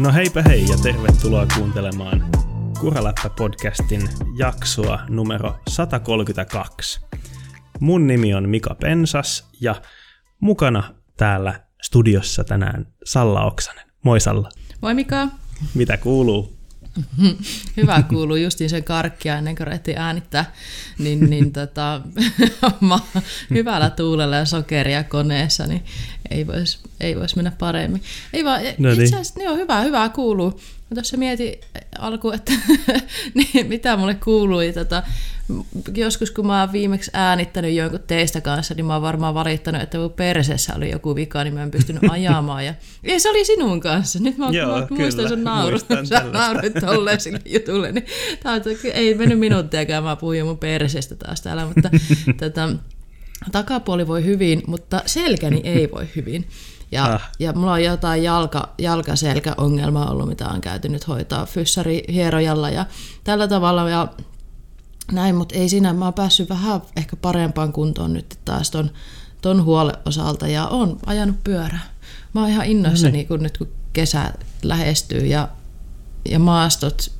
No heipä hei ja tervetuloa kuuntelemaan Kuraläppä-podcastin jaksoa numero 132. Mun nimi on Mika Pensas ja mukana täällä studiossa tänään Salla Oksanen. Moi Salla. Moi Mika. Mitä kuuluu? Hyvä kuuluu justiin sen karkkia ennen kuin rehti äänittää, niin, niin tota, hyvällä tuulella ja sokeria koneessa, niin ei voisi ei vois mennä paremmin. Ei vaan, no niin. itse asiassa niin on hyvä, hyvää kuuluu. Mä tuossa mietin alkuun, että niin, mitä mulle kuului. Tota, joskus kun mä oon viimeksi äänittänyt jonkun teistä kanssa, niin mä oon varmaan valittanut, että mun perseessä oli joku vika, niin mä en pystynyt ajamaan. Ja, ja se oli sinun kanssa. Nyt mä, Joo, mä muistan sun naurut. Sä naurit tolleen sille jutulle. Niin, tää on, ei mennyt minuuttiakaan, mä puhuin mun perseestä taas täällä, mutta tota, takapuoli voi hyvin, mutta selkäni ei voi hyvin. Ja, ah. ja mulla on jotain jalka, jalkaselkäongelmaa ollut, mitä on käyty nyt hoitaa fyssarihierojalla ja tällä tavalla. Ja näin, mutta ei siinä, mä oon päässyt vähän ehkä parempaan kuntoon nyt taas ton, ton huolen osalta ja on ajanut pyörää. Mä oon ihan innoissani, no niin. kun nyt kun kesä lähestyy ja, ja maastot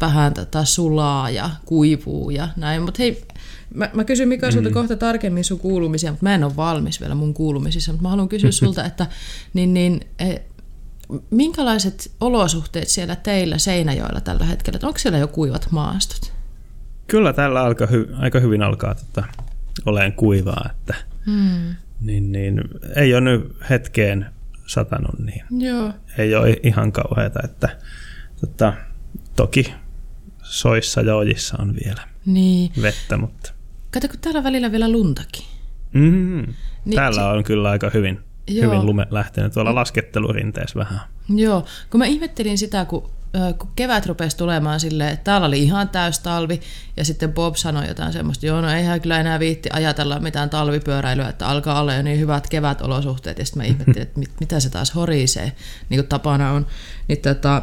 vähän tätä sulaa ja kuivuu ja näin, mutta hei, Mä, mä kysyn Mika sulta mm. kohta tarkemmin sun kuulumisia, mutta mä en ole valmis vielä mun kuulumisissa, mutta mä haluan kysyä sulta, että niin, niin, e, minkälaiset olosuhteet siellä teillä Seinäjoella tällä hetkellä, onko siellä jo kuivat maastot? Kyllä täällä alkaa hy- aika hyvin alkaa tota, oleen kuivaa, että hmm. niin, niin, ei ole nyt hetkeen satanut, niin Joo. ei ole ihan kauheata, että tota, toki soissa ja ojissa on vielä niin. vettä, mutta Kato, kun täällä on välillä vielä luntakin. Mm-hmm. Niin täällä se... on kyllä aika hyvin, hyvin lume lähtenyt tuolla laskettelurinteessä vähän. Joo, kun mä ihmettelin sitä, kun, äh, kun kevät rupesi tulemaan silleen, että täällä oli ihan täys talvi, ja sitten Bob sanoi jotain semmoista, joo, no eihän kyllä enää viitti ajatella mitään talvipyöräilyä, että alkaa olla jo niin hyvät kevätolosuhteet, ja sitten mä ihmettelin, että mit, mitä se taas horisee, niin kuin tapana on. Niin tota,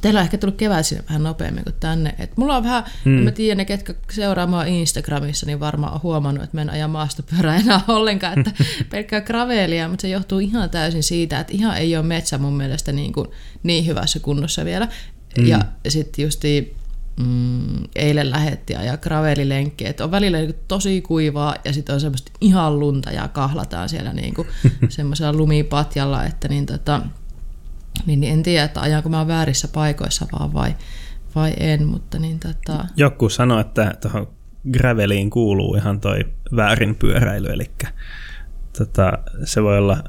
Teillä on ehkä tullut kevät sinne vähän nopeammin kuin tänne. Et mulla on vähän, mm. mä tiedän, ne ketkä seuraa mua Instagramissa, niin varmaan on huomannut, että mä en aja maastopyörää enää ollenkaan, että pelkkää gravelia, mutta se johtuu ihan täysin siitä, että ihan ei ole metsä mun mielestä niin, kuin, niin hyvässä kunnossa vielä. Mm. Ja sitten justi mm, eilen lähetti ajaa gravelilenkkiä, että on välillä niin tosi kuivaa ja sitten on semmoista ihan lunta ja kahlataan siellä niin semmoisella lumipatjalla, että niin tota, niin, niin en tiedä, että ajanko mä väärissä paikoissa vaan vai, vai en, mutta niin tota... Joku sanoi, että tuohon graveliin kuuluu ihan toi väärin pyöräily, eli tota, se voi olla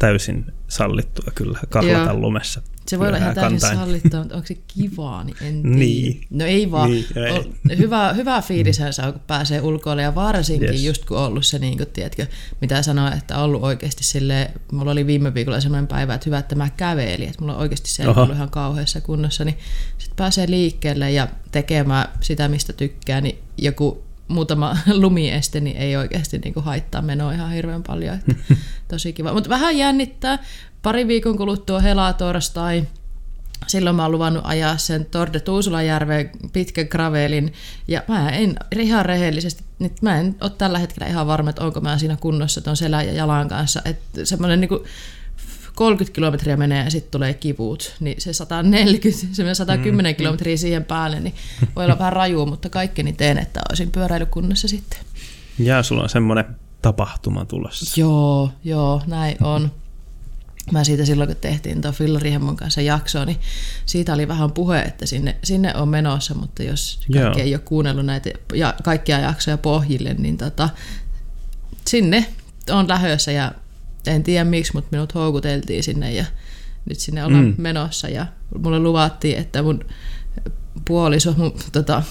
täysin sallittua kyllä kahlata Joo. lumessa. Se voi olla ihan täysin sallittua, mutta onko se kivaa, niin en tiedä. Niin. No ei vaan. Niin, ei. Hyvä, hyvä fiilishän saa, kun pääsee ulkoille ja varsinkin yes. just kun on ollut se, niin kun, tiedätkö, mitä sanoa, että on ollut oikeasti sille, mulla oli viime viikolla sellainen päivä, että hyvä, että mä kävelin, että mulla on oikeasti se ollut ihan kauheassa kunnossa, niin sitten pääsee liikkeelle ja tekemään sitä, mistä tykkää, niin joku muutama lumieste niin ei oikeasti niin kuin haittaa menoa ihan hirveän paljon. Että tosi kiva. Mutta vähän jännittää. Pari viikon kuluttua helatorstai. Silloin mä oon luvannut ajaa sen Torde Tuusulajärveen pitkän gravelin. Ja mä en ihan rehellisesti, nyt mä en ole tällä hetkellä ihan varma, että onko mä siinä kunnossa ton selän ja jalan kanssa. Että semmoinen niin kuin 30 kilometriä menee ja sitten tulee kivut, niin se 140, se 110 mm. kilometriä siihen päälle, niin voi olla vähän raju, mutta kaikkeni teen, että olisin pyöräilykunnassa sitten. Ja sulla on semmoinen tapahtuma tulossa. Joo, joo, näin on. Mä siitä silloin, kun tehtiin tuon Fillarihemmon kanssa jaksoa, niin siitä oli vähän puhe, että sinne, sinne on menossa, mutta jos kaikki Joo. ei ole kuunnellut näitä ja kaikkia jaksoja pohjille, niin tota, sinne on lähössä ja en tiedä miksi, mutta minut houkuteltiin sinne ja nyt sinne ollaan mm. menossa ja mulle luvattiin, että mun puoliso, mun tota,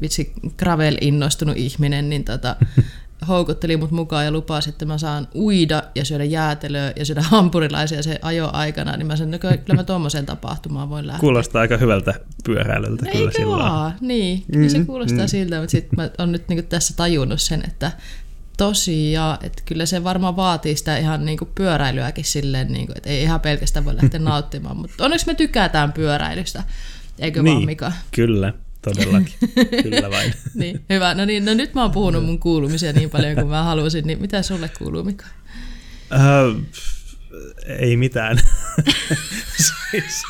vitsi gravel innostunut ihminen, niin tota, houkutteli mut mukaan ja lupasi, että mä saan uida ja syödä jäätelöä ja syödä hampurilaisia se ajo aikana, niin mä sanoin, että no kyllä mä tuommoiseen tapahtumaan voin lähteä. Kuulostaa aika hyvältä pyöräilyltä Eikö kyllä sillä vaan? Niin, mm, niin se kuulostaa mm. siltä, mutta sitten mä oon nyt niin tässä tajunnut sen, että tosiaan, että kyllä se varmaan vaatii sitä ihan niin kuin pyöräilyäkin silleen, niin kuin, että ei ihan pelkästään voi lähteä nauttimaan, mutta onneksi me tykätään pyöräilystä, eikö niin, vaan Mika? kyllä, todellakin, kyllä vain. niin, hyvä, no niin, no nyt mä oon puhunut mun kuulumisia niin paljon kuin mä halusin, niin mitä sulle kuuluu Mika? Uh, ei mitään. siis,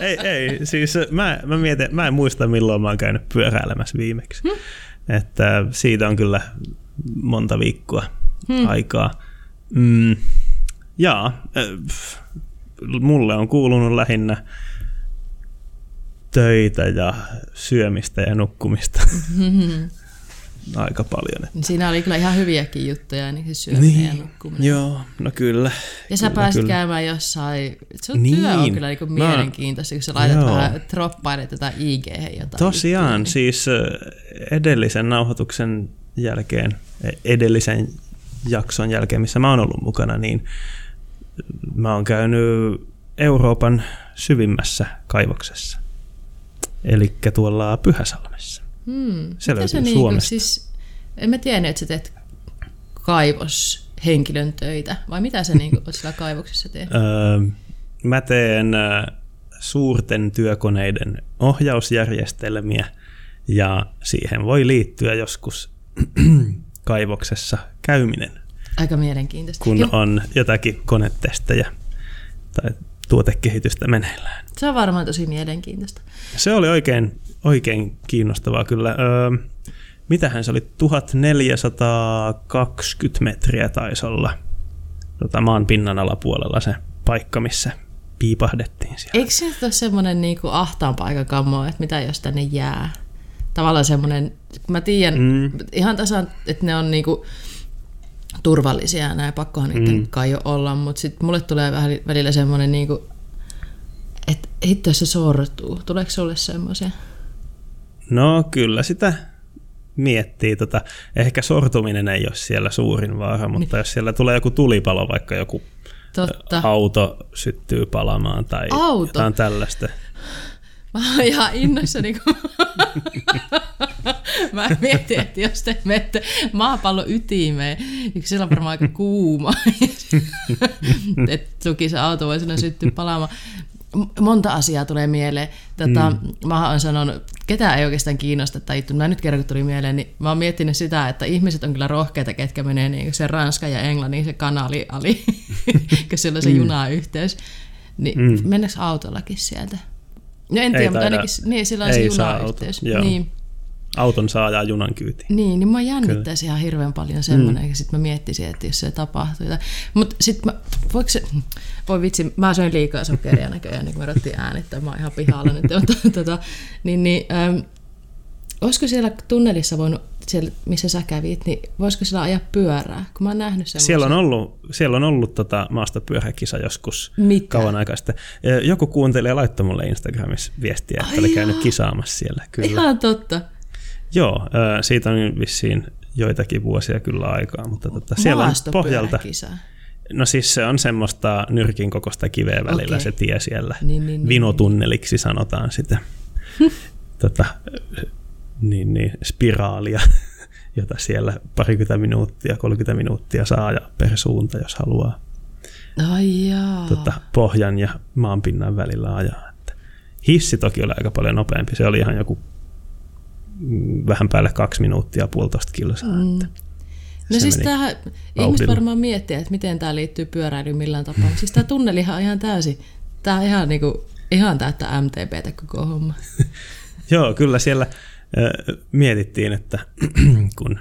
ei, ei, siis mä, mä, mietin, mä en muista milloin mä oon käynyt pyöräilemässä viimeksi. Hmm. Että siitä on kyllä monta viikkoa hmm. aikaa. Mm, jaa, mulle on kuulunut lähinnä töitä ja syömistä ja nukkumista. Mm-hmm. Aika paljon. Että. Siinä oli kyllä ihan hyviäkin juttuja, niin se syöminen niin, ja nukkuminen. Joo, no kyllä. Ja sä kyllä, pääsit kyllä. käymään jossain, sun niin. työ on kyllä niin mielenkiintoista, kun sä laitat joo. vähän, troppailet tätä IG jotain. Tosiaan, juttuja, niin. siis edellisen nauhoituksen jälkeen, e, edellisen jakson jälkeen, missä mä oon ollut mukana, niin mä oon käynyt Euroopan syvimmässä kaivoksessa. Eli tuolla Pyhäsalmessa. Hmm. Se löytyy se Suomesta. Niinku, siis, en mä tiennyt, että sä teet kaivoshenkilön töitä, vai mitä sä niinku siellä kaivoksessa teet? Öö, mä teen suurten työkoneiden ohjausjärjestelmiä, ja siihen voi liittyä joskus kaivoksessa käyminen. Aika mielenkiintoista. Kun Joo. on jotakin konetestejä tai tuotekehitystä meneillään. Se on varmaan tosi mielenkiintoista. Se oli oikein, oikein kiinnostavaa kyllä. Öö, mitähän se oli? 1420 metriä taisi olla tota, maan pinnan alapuolella se paikka, missä piipahdettiin siellä. Eikö se ole semmoinen niinku ahtaan paikan kammo, että mitä jos tänne jää? Tavallaan semmoinen, mä tiedän mm. ihan tasan, että ne on niinku, turvallisia ja näin, pakkohan niiden mm. kai jo olla, mutta sitten mulle tulee vähän välillä semmoinen, niinku, että hitto se sortuu. Tuleeko sulle semmoisia? No kyllä sitä miettii. Tota, ehkä sortuminen ei ole siellä suurin vaara, mutta niin. jos siellä tulee joku tulipalo, vaikka joku Totta. auto syttyy palamaan tai auto. jotain tällaista. Mä oon ihan innoissani, kun mä mietin, että jos te menette maapallon ytimeen, niin siellä on varmaan aika kuuma, että toki se auto voi sinne syttyä palaamaan. Monta asiaa tulee mieleen. Tätä, mm. Mä oon sanonut, ketään ei oikeastaan kiinnosta tai juttu. Mä nyt kerran kun tuli mieleen, niin mä oon miettinyt sitä, että ihmiset on kyllä rohkeita, ketkä menee niin se Ranska ja Englannin se kanali ali, kun siellä on se mm. junayhteys. Niin mm. mennäänkö autollakin sieltä? No en tiedä, mutta ainakin niin, sillä on se junayhteys. Niin. Auton saa ja junan kyyti. Niin, niin mä jännittäisin ihan hirveän paljon semmoinen, mm. ja sitten mä miettisin, että jos se tapahtuu. Mutta sitten mä, voiko se, voi vitsi, mä söin liikaa sokeria näköjään, niin kun me ruvettiin äänittää, mä oon ihan pihalla nyt. tota, niin, niin, ähm, olisiko siellä tunnelissa voinut, siellä, missä sä kävit, niin voisiko siellä ajaa pyörää? Kun mä oon nähnyt semmoisen. Siellä on ollut, siellä on ollut tota maastopyöräkisa joskus Mitä? kauan aikaa sitten. Joku kuuntelija laittoi mulle Instagramissa viestiä, että Ai oli käynyt kisaamassa siellä. Kyllä. Ihan totta. Joo, siitä on vissiin joitakin vuosia kyllä aikaa, mutta tota, siellä on pohjalta... No siis se on semmoista nyrkin kokosta kiveä välillä okay. se tie siellä. Niin, niin, niin, Vinotunneliksi sanotaan sitä. tota, niin, niin, spiraalia, jota siellä parikymmentä minuuttia, 30 minuuttia saa ja per suunta, jos haluaa. Ai jaa. Tota, pohjan ja maanpinnan välillä ajaa. Hissi toki oli aika paljon nopeampi. Se oli ihan joku vähän päälle kaksi minuuttia, puolitoista kilsaa. Mm. No siis tämähän, ihmiset varmaan miettii, että miten tämä liittyy pyöräilyyn millään tapaa. Siis tämä tunnelihan on ihan täysin, tämä on ihan, niinku, ihan täyttä MTPtä koko homma. Joo, kyllä siellä mietittiin, että kun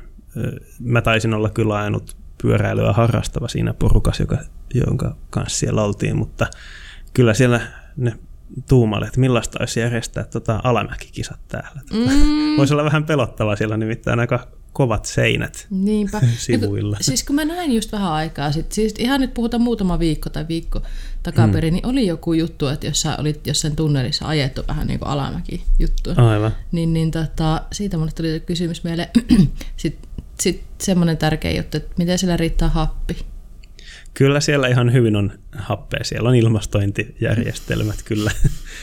mä taisin olla kyllä ainut pyöräilyä harrastava siinä porukassa, joka, jonka kanssa siellä oltiin, mutta kyllä siellä ne tuumalle, että millaista olisi järjestää tota alamäkikisat täällä. Tota, mm. Voisi olla vähän pelottavaa, siellä nimittäin aika kovat seinät Niinpä. sivuilla. Ja, siis kun mä näin just vähän aikaa sitten, siis ihan nyt puhutaan muutama viikko tai viikko takaperin, mm. niin oli joku juttu, että jos sä olit jossain tunnelissa ajettu vähän niin kuin alamäki juttu. Aivan. Niin, niin tota, siitä mulle tuli kysymys mieleen. sitten sit semmoinen tärkeä juttu, että miten sillä riittää happi. Kyllä siellä ihan hyvin on happea. Siellä on ilmastointijärjestelmät kyllä,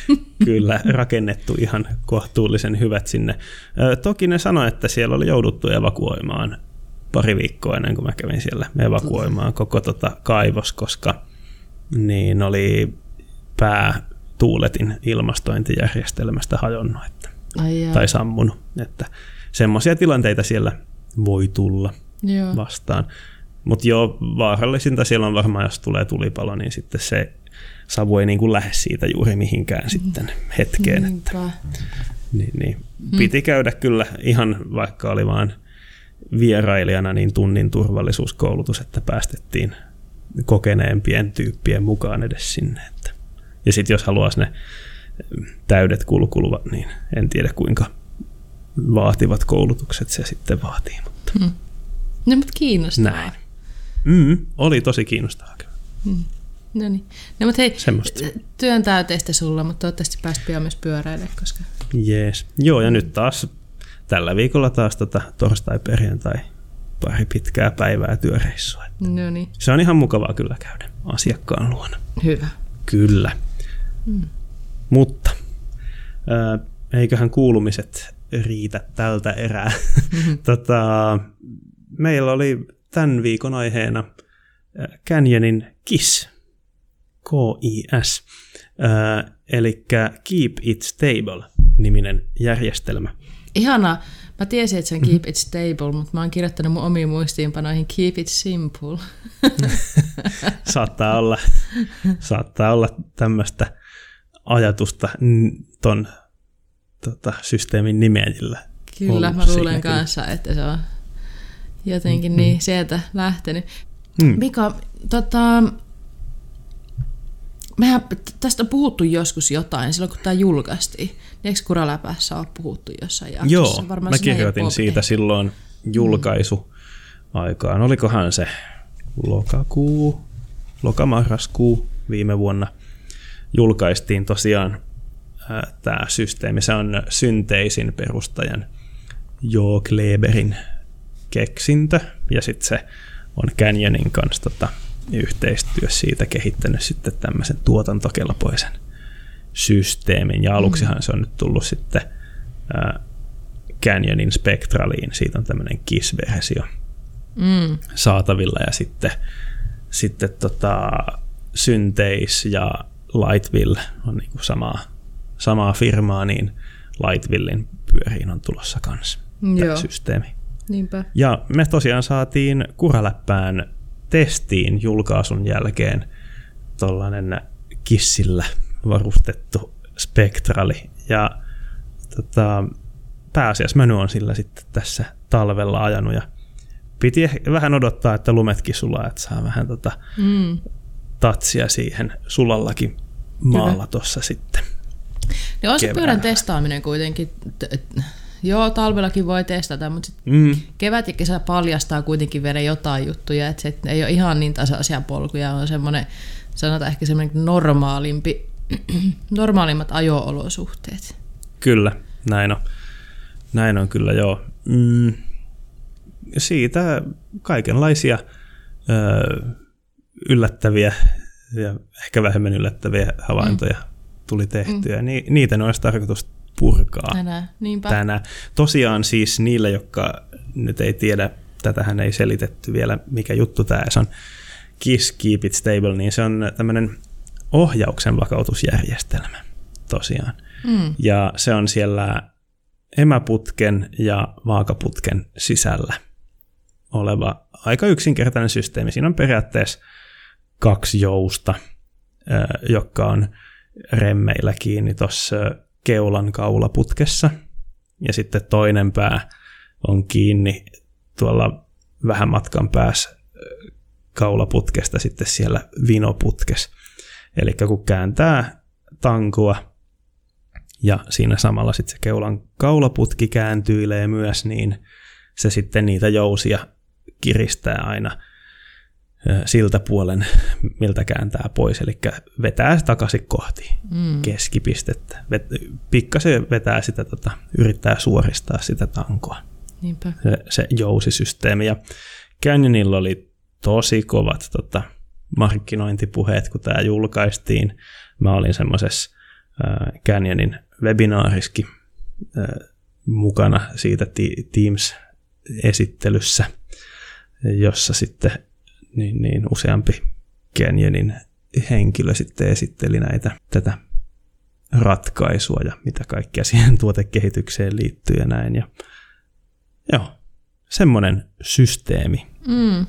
kyllä rakennettu ihan kohtuullisen hyvät sinne. Toki ne sanoi, että siellä oli jouduttu evakuoimaan pari viikkoa ennen kuin mä kävin siellä evakuoimaan koko tota kaivos, koska niin oli pää tuuletin ilmastointijärjestelmästä hajonnut että, tai sammunut. Että semmoisia tilanteita siellä voi tulla Joo. vastaan. Mutta joo, vaarallisinta siellä on varmaan, jos tulee tulipalo, niin sitten se savu ei niin kuin lähde siitä juuri mihinkään mm. sitten hetkeen. Että, niin, niin. Mm. Piti käydä kyllä ihan, vaikka oli vaan vierailijana, niin tunnin turvallisuuskoulutus, että päästettiin kokeneempien tyyppien mukaan edes sinne. Että. Ja sitten jos haluaisi ne täydet kulkuluvat, niin en tiedä kuinka vaativat koulutukset se sitten vaatii. Mutta. Hmm. No, mutta kiinnostavaa. Näin. Mm, oli tosi kiinnostavaa. Hmm. No niin. No, mutta hei, Semmosta. työn täyteistä sulla, mutta toivottavasti pääst pian myös pyöräilemään, koska... Jees. Joo, ja nyt taas tällä viikolla taas tota torstai-perjantai pari pitkää päivää työreissua. No niin. Se on ihan mukavaa kyllä käydä asiakkaan luona. Hyvä. Kyllä. Hmm. Mutta äh, eiköhän kuulumiset riitä tältä erää. Mm-hmm. tota, meillä oli tämän viikon aiheena Canyonin KISS, K-I-S, äh, eli Keep It Stable-niminen järjestelmä. Ihana. Mä tiesin, että se on Keep It Stable, mutta mä oon kirjoittanut mun omiin muistiinpanoihin Keep It Simple. saattaa olla, saattaa olla tämmöistä ajatusta ton tota, systeemin nimellä. Kyllä, mä luulen kanssa, kyllä. että se on jotenkin mm-hmm. niin sieltä lähtenyt. Mm. Mika, tota, mehän tästä on puhuttu joskus jotain silloin, kun tämä julkaistiin. Eikö Kuraläpässä ole puhuttu jossain jaksossa? Joo, Varmaan mä kirjoitin siitä silloin julkaisu aikaan. Olikohan se lokakuu, lokamarraskuu viime vuonna julkaistiin tosiaan tämä systeemi. Se on synteisin perustajan Jo Kleberin keksintö, ja sitten se on Canyonin kanssa tota, yhteistyö siitä kehittänyt sitten tämmöisen tuotantokelpoisen systeemin. Ja aluksihan mm. se on nyt tullut sitten ää, Canyonin Spectraliin, siitä on tämmöinen KISS-versio mm. saatavilla, ja sitten, sitten tota, Synteis ja Lightville on niin kuin samaa, samaa firmaa, niin Lightvillin pyöriin on tulossa kanssa tämä systeemi. Niinpä. Ja me tosiaan saatiin Kuraläppään testiin julkaisun jälkeen tuollainen kissillä varustettu spektrali. Ja tota, pääasiassa mä on sillä sitten tässä talvella ajanut ja piti vähän odottaa, että lumetkin sulaa, että saa vähän tota mm. tatsia siihen sulallakin maalla tuossa sitten. Niin on se pyörän testaaminen kuitenkin, joo, talvellakin voi testata, mutta sit mm. kevät ja kesä paljastaa kuitenkin vielä jotain juttuja, että se ei ole ihan niin tasaisia polkuja, on semmoinen, sanotaan ehkä semmoinen normaalimpi, normaalimmat ajo-olosuhteet. Kyllä, näin on. Näin on kyllä, joo. Mm, siitä kaikenlaisia ö, yllättäviä ja ehkä vähemmän yllättäviä havaintoja mm. tuli tehtyä. Mm. Ni, niitä ne olisi tarkoitus purkaa tänään. Niinpä. tänään. Tosiaan siis niille, jotka nyt ei tiedä, tätähän ei selitetty vielä, mikä juttu tämä on, Kiss Keep It Stable, niin se on tämmöinen ohjauksen vakautusjärjestelmä tosiaan. Mm. Ja se on siellä emäputken ja vaakaputken sisällä oleva aika yksinkertainen systeemi. Siinä on periaatteessa kaksi jousta, jotka on remmeillä kiinni tuossa keulan kaulaputkessa. Ja sitten toinen pää on kiinni tuolla vähän matkan päässä kaulaputkesta sitten siellä vinoputkessa. Eli kun kääntää tankua ja siinä samalla sitten se keulan kaulaputki kääntyilee myös, niin se sitten niitä jousia kiristää aina siltä puolen, miltä kääntää pois, eli vetää takaisin kohti mm. keskipistettä. Vet, pikkasen vetää sitä, tota, yrittää suoristaa sitä tankoa. Niinpä. Se, se jousisysteemi. Ja Canyonilla oli tosi kovat tota, markkinointipuheet, kun tämä julkaistiin. Mä olin semmoisessa äh, Canyonin webinaariskin äh, mukana siitä Teams-esittelyssä, jossa sitten niin, niin useampi Canyonin henkilö sitten esitteli näitä, tätä ratkaisua ja mitä kaikkea siihen tuotekehitykseen liittyy ja näin. Ja, joo, semmoinen systeemi. Mm.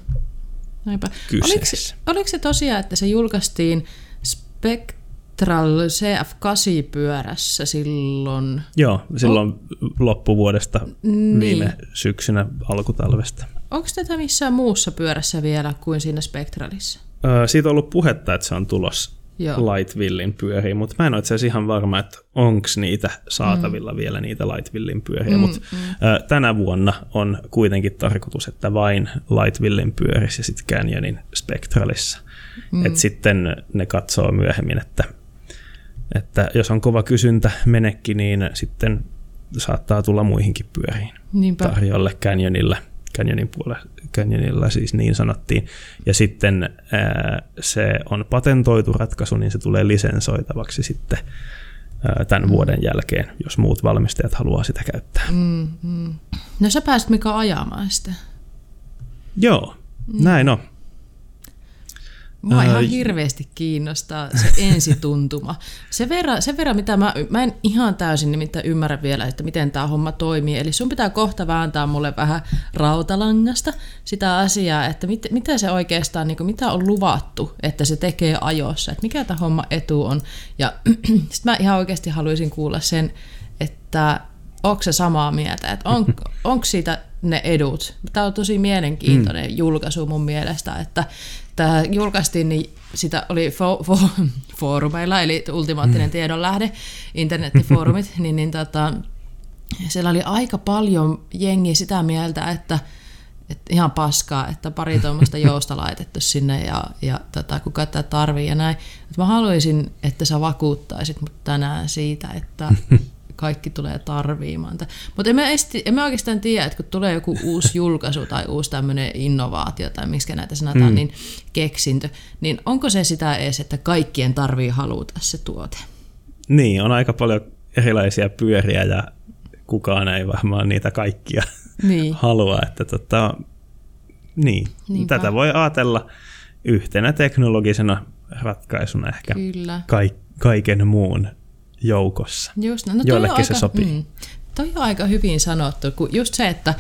Näinpä. Oliko, oliko se tosiaan, että se julkaistiin Spectral CF8-pyörässä silloin? Joo, silloin o- loppuvuodesta niin. viime syksynä alkutalvesta. Onko tätä missään muussa pyörässä vielä kuin siinä Spectralissa? Öö, siitä on ollut puhetta, että se on tulos Lightvillin pyöriä, mutta mä en ole itse asiassa ihan varma, että onko niitä saatavilla mm. vielä niitä Lightvillin pyöriä, mm, mutta mm. tänä vuonna on kuitenkin tarkoitus, että vain Lightvillin pyörissä ja sitten Canyonin Spectralissa. Mm. Et sitten ne katsoo myöhemmin, että, että jos on kova kysyntä menekki, niin sitten saattaa tulla muihinkin pyöriin Niinpä. tarjolle Canyonilla – Canyonin puolella, Canyonilla siis niin sanottiin. Ja sitten ää, se on patentoitu ratkaisu, niin se tulee lisensoitavaksi sitten ää, tämän vuoden jälkeen, jos muut valmistajat haluaa sitä käyttää. Mm, mm. No sä pääsit mikä ajamaan sitä? Joo, mm. näin on. Mua ihan hirveästi kiinnostaa se ensituntuma. Se verran, sen verran, mitä mä, mä en ihan täysin nimittäin ymmärrä vielä, että miten tämä homma toimii. Eli sun pitää kohta vääntää mulle vähän rautalangasta sitä asiaa, että mit, mitä se oikeastaan, niin kuin, mitä on luvattu, että se tekee ajossa, että mikä tämä homma etu on. Ja sitten mä ihan oikeasti haluaisin kuulla sen, että onko se samaa mieltä, että on, onko siitä ne edut. Tämä on tosi mielenkiintoinen mm. julkaisu mun mielestä, että tämä julkaistiin, niin sitä oli fo- fo- foorumeilla, eli ultimaattinen mm. tiedonlähde, internettifoorumit, niin, niin tota, siellä oli aika paljon jengi sitä mieltä, että, että ihan paskaa, että pari tuommoista jousta laitettu sinne ja, ja tota, kuka tätä tarvii ja näin. Että mä haluaisin, että sä vakuuttaisit mut tänään siitä, että kaikki tulee tarviimaan. Mutta emme, esti, emme oikeastaan tiedä, että kun tulee joku uusi julkaisu tai uusi tämmöinen innovaatio tai miksi näitä sanotaan, mm. niin keksintö, niin onko se sitä edes, että kaikkien tarvii haluta se tuote? Niin, on aika paljon erilaisia pyöriä ja kukaan ei varmaan niitä kaikkia niin. halua. Että tota, niin, Niinpä. tätä voi ajatella yhtenä teknologisena ratkaisuna ehkä Kyllä. kaiken muun joukossa. Just, no, no Joillekin aika, se sopii. Mm, toi on aika hyvin sanottu, kun just se, että,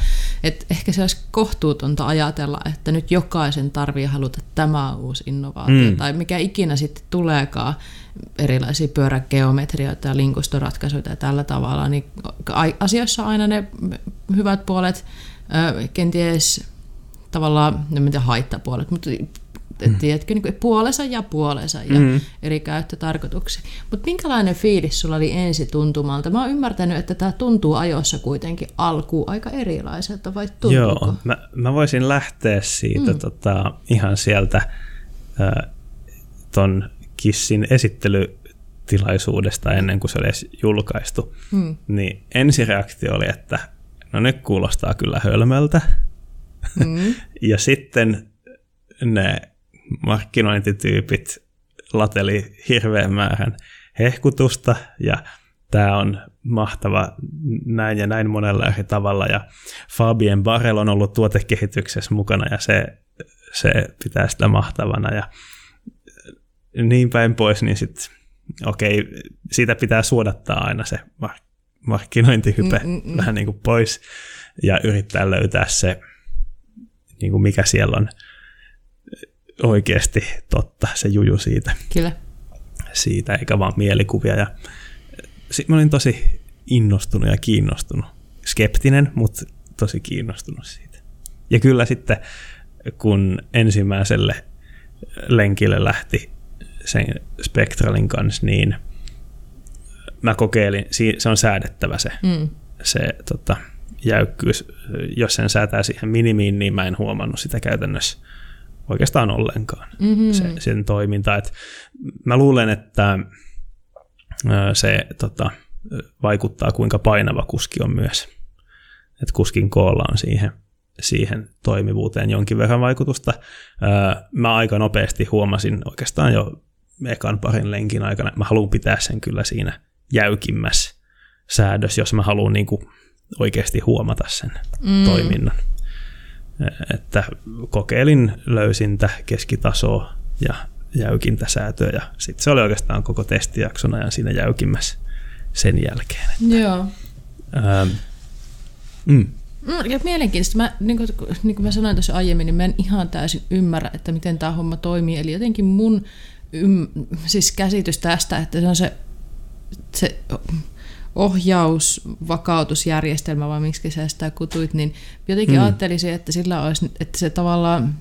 että ehkä se olisi kohtuutonta ajatella, että nyt jokaisen tarvii haluta tämä uusi innovaatio, mm. tai mikä ikinä sitten tuleekaan, erilaisia pyörägeometrioita ja linkustoratkaisuja ja tällä tavalla, niin asioissa aina ne hyvät puolet, kenties tavallaan, en tiedä haittapuolet, mutta mm. tiedätkö, niin puolensa ja puolensa ja mm. eri käyttötarkoituksia. Mutta minkälainen fiilis sulla oli ensi tuntumalta? Mä oon ymmärtänyt, että tämä tuntuu ajossa kuitenkin alkuun aika erilaiselta, vai tuntuuko? Joo, mä, mä voisin lähteä siitä mm. tota, ihan sieltä äh, ton Kissin esittelytilaisuudesta ennen kuin se oli edes julkaistu. Mm. Niin ensireaktio oli, että no nyt kuulostaa kyllä hölmöltä. Mm. ja sitten ne markkinointityypit lateli hirveän määrän hehkutusta ja tämä on mahtava näin ja näin monella eri tavalla ja Fabien Barrel on ollut tuotekehityksessä mukana ja se, se pitää sitä mahtavana ja niin päin pois, niin sitten okei, siitä pitää suodattaa aina se markkinointihype mm, mm, mm. vähän niin kuin pois ja yrittää löytää se, niin kuin mikä siellä on oikeasti totta, se juju siitä. Kyllä. Siitä, eikä vaan mielikuvia. Ja sitten mä olin tosi innostunut ja kiinnostunut. Skeptinen, mutta tosi kiinnostunut siitä. Ja kyllä sitten, kun ensimmäiselle lenkille lähti sen Spectralin kanssa, niin mä kokeilin, se on säädettävä se, mm. se tota, jäykkyys. Jos sen säätää siihen minimiin, niin mä en huomannut sitä käytännössä oikeastaan ollenkaan mm-hmm. se, sen toiminta. Et mä luulen, että se tota, vaikuttaa kuinka painava kuski on myös. Et kuskin koolla on siihen, siihen toimivuuteen jonkin verran vaikutusta. Mä aika nopeasti huomasin oikeastaan jo ekan parin lenkin aikana, että mä haluan pitää sen kyllä siinä jäykimmässä säädös, jos mä haluan niin kuin oikeasti huomata sen mm. toiminnan että kokeilin löysintä, keskitasoa ja jäykintä säätöä ja sitten se oli oikeastaan koko testijakson ajan siinä jäykimmässä sen jälkeen. Että, Joo. Ähm, mm. Mm, ja mielenkiintoista. Mä, niin kuin, niin kuin mä sanoin tuossa aiemmin, niin mä en ihan täysin ymmärrä, että miten tämä homma toimii. Eli jotenkin mun ym, siis käsitys tästä, että se on se, se ohjaus, vakautusjärjestelmä, vai miksi sä sitä kutuit, niin jotenkin mm. ajattelisin, että sillä olisi, että se tavallaan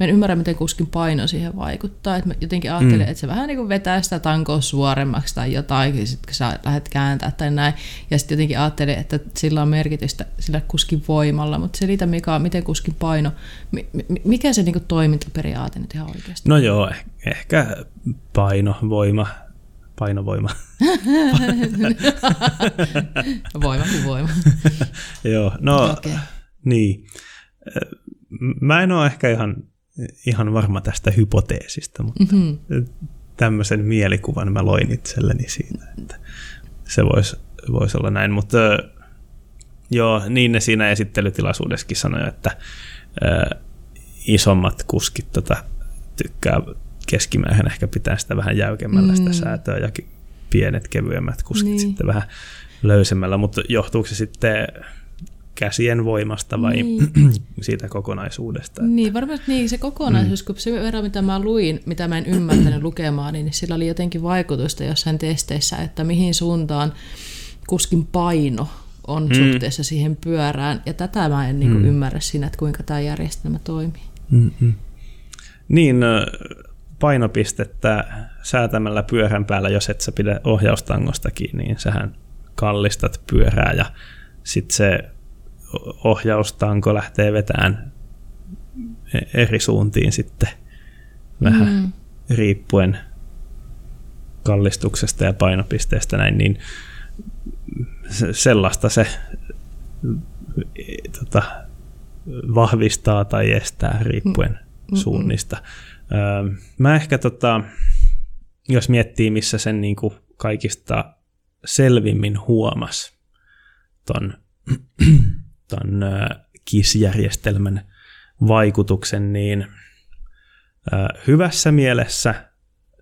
Mä en ymmärrä, miten kuskin paino siihen vaikuttaa. Että mä jotenkin ajattelen, mm. että se vähän niin kuin vetää sitä tankoa suoremmaksi tai jotain, sit kun sä lähdet kääntää tai näin. Ja sitten jotenkin ajattelen, että sillä on merkitystä sillä kuskin voimalla. Mutta selitä, mikä on, miten kuskin paino, mikä se niin kuin toimintaperiaate nyt ihan oikeasti? No joo, eh, ehkä paino, voima, painovoima. voima kuin voima. joo, no okay. niin. Mä en ole ehkä ihan ihan varma tästä hypoteesista, mutta mm-hmm. tämmöisen mielikuvan mä loin itselleni siitä, että se voisi vois olla näin. Mutta joo, niin ne siinä esittelytilaisuudessakin sanoi, että ä, isommat kuskit tota, tykkää keskimäärin ehkä pitää sitä vähän jäykemmällä mm. sitä säätöä ja pienet kevyemmät kuskit niin. sitten vähän löysemmällä, mutta johtuuko se sitten käsien voimasta vai niin. siitä kokonaisuudesta? Että... Niin, varmasti niin, se kokonaisuus, mm. kun se verran mitä mä luin, mitä mä en ymmärtänyt lukemaan, niin sillä oli jotenkin vaikutusta jossain testeissä, että mihin suuntaan kuskin paino on mm. suhteessa siihen pyörään, ja tätä mä en niin kuin, mm. ymmärrä siinä, että kuinka tämä järjestelmä toimii. Mm-mm. Niin, painopistettä säätämällä pyörän päällä, jos et sä pidä ohjaustangosta kiinni, niin sähän kallistat pyörää ja sitten se ohjaustanko lähtee vetään eri suuntiin sitten vähän mm. riippuen kallistuksesta ja painopisteestä näin, niin sellaista se tota, vahvistaa tai estää riippuen mm. suunnista. Mä ehkä, tota, jos miettii, missä sen niin kuin kaikista selvimmin huomas ton ton KIS-järjestelmän vaikutuksen, niin hyvässä mielessä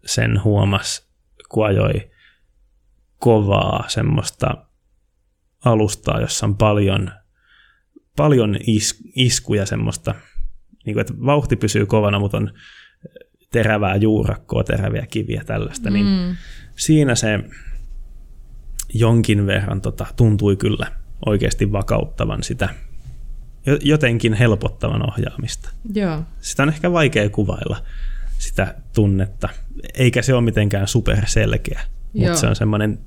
sen huomas, kun ajoi kovaa semmoista alustaa, jossa on paljon, paljon is, iskuja semmoista, niin kuin, että vauhti pysyy kovana, mutta on terävää juurakkoa, teräviä kiviä, tällaista, niin mm. niin siinä se jonkin verran tota, tuntui kyllä oikeasti vakauttavan sitä, jotenkin helpottavan ohjaamista. Joo. Sitä on ehkä vaikea kuvailla, sitä tunnetta. Eikä se ole mitenkään superselkeä, mutta se on semmoinen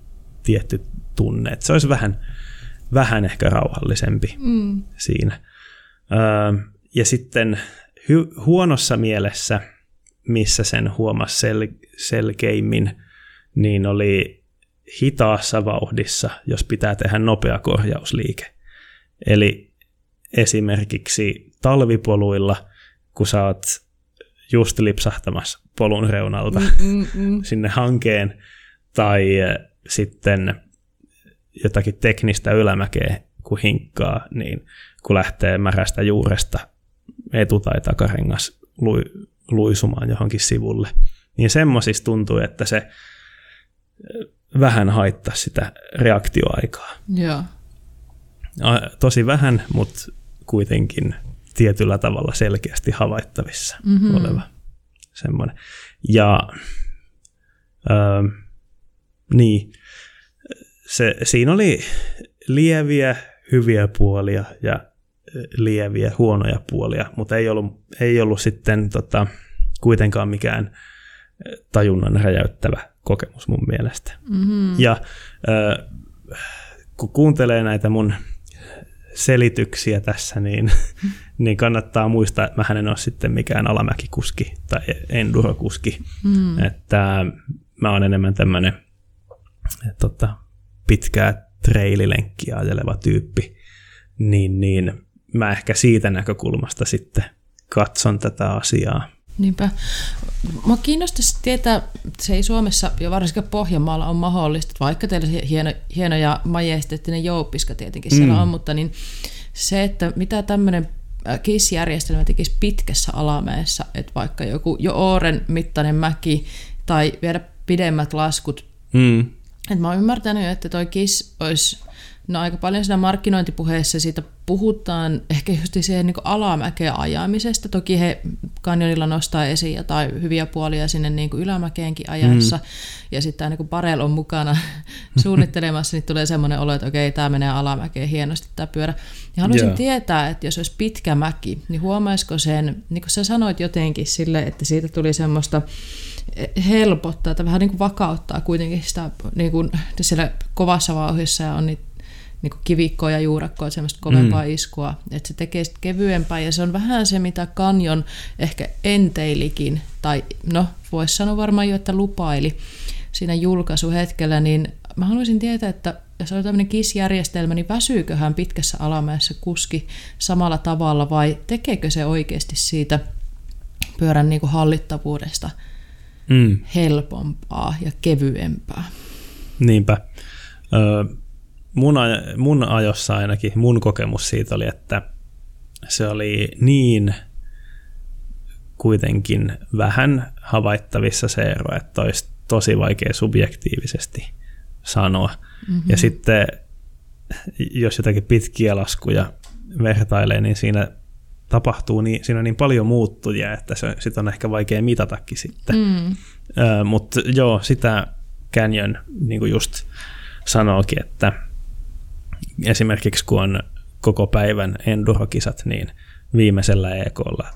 tietty tunne, että se olisi vähän, vähän ehkä rauhallisempi mm. siinä. Öö, ja sitten hy- huonossa mielessä, missä sen huomasi sel- selkeimmin, niin oli hitaassa vauhdissa, jos pitää tehdä nopea korjausliike. Eli esimerkiksi talvipoluilla, kun sä oot just lipsahtamassa polun reunalta mm, mm, mm. sinne hankeen, tai eh, sitten jotakin teknistä ylämäkeä, kun hinkkaa, niin kun lähtee märästä juuresta etu- tai takarengas lui, luisumaan johonkin sivulle, niin semmoisista tuntuu, että se vähän haittaa sitä reaktioaikaa. Joo. Tosi vähän, mutta kuitenkin tietyllä tavalla selkeästi havaittavissa mm-hmm. oleva semmoinen. Ja äh, niin, se, siinä oli lieviä hyviä puolia ja lieviä huonoja puolia, mutta ei ollut, ei ollut sitten tota, kuitenkaan mikään tajunnan räjäyttävä kokemus mun mielestä. Mm-hmm. Ja äh, kun kuuntelee näitä mun selityksiä tässä, niin, niin kannattaa muistaa, että mä en ole sitten mikään alamäkikuski tai endurokuski. Mm. Että mä oon enemmän tämmöinen tota, pitkää treililenkkiä ajeleva tyyppi. Niin, niin mä ehkä siitä näkökulmasta sitten katson tätä asiaa. Niinpä. Mä kiinnostaisi tietää, se ei Suomessa ja varsinkin Pohjanmaalla on mahdollista, vaikka teillä hieno, hieno ja majesteettinen jouppiska tietenkin siellä mm. on, mutta niin se, että mitä tämmöinen äh, KIS-järjestelmä tekisi pitkässä alamäessä, että vaikka joku jo Ooren mittainen mäki tai viedä pidemmät laskut. Mm. Et mä oon ymmärtänyt, että toi KIS olisi No aika paljon siinä markkinointipuheessa siitä puhutaan ehkä just siihen niin alamäkeen ajamisesta. Toki he kanjonilla nostaa esiin jotain hyviä puolia sinne niin kuin ylämäkeenkin ajassa. Mm. Ja sitten tämä niin Parel on mukana suunnittelemassa, niin tulee semmoinen olo, että okei, tämä menee alamäkeen hienosti tämä pyörä. Ja haluaisin yeah. tietää, että jos olisi pitkä mäki, niin huomaisiko sen, niin kuin sä sanoit jotenkin sille, että siitä tuli semmoista helpottaa tai vähän niin kuin vakauttaa kuitenkin sitä niin kuin siellä kovassa vauhissa ja on niitä niin kuin kivikkoa ja juurakkoa, semmoista kovempaa mm. iskua, että se tekee sitä kevyempää ja se on vähän se, mitä kanjon ehkä enteilikin, tai no voisi sanoa varmaan jo, että lupaili siinä julkaisuhetkellä, niin mä haluaisin tietää, että jos on tämmöinen KIS-järjestelmä, niin väsyyköhän pitkässä alamäessä kuski samalla tavalla vai tekeekö se oikeasti siitä pyörän niin kuin hallittavuudesta mm. helpompaa ja kevyempää? Niinpä. Ö, mun, aj- mun ajossa ainakin mun kokemus siitä oli, että se oli niin kuitenkin vähän havaittavissa se ero, että olisi tosi vaikea subjektiivisesti sanoa. Mm-hmm. Ja sitten jos jotakin pitkiä laskuja vertailee, niin siinä tapahtuu niin, siinä on niin paljon muuttujia, että se sit on ehkä vaikea mitatakin sitten. Mm. Mutta joo, sitä Canyon niin kuin just sanookin, että esimerkiksi kun on koko päivän endurokisat, niin viimeisellä EKlla,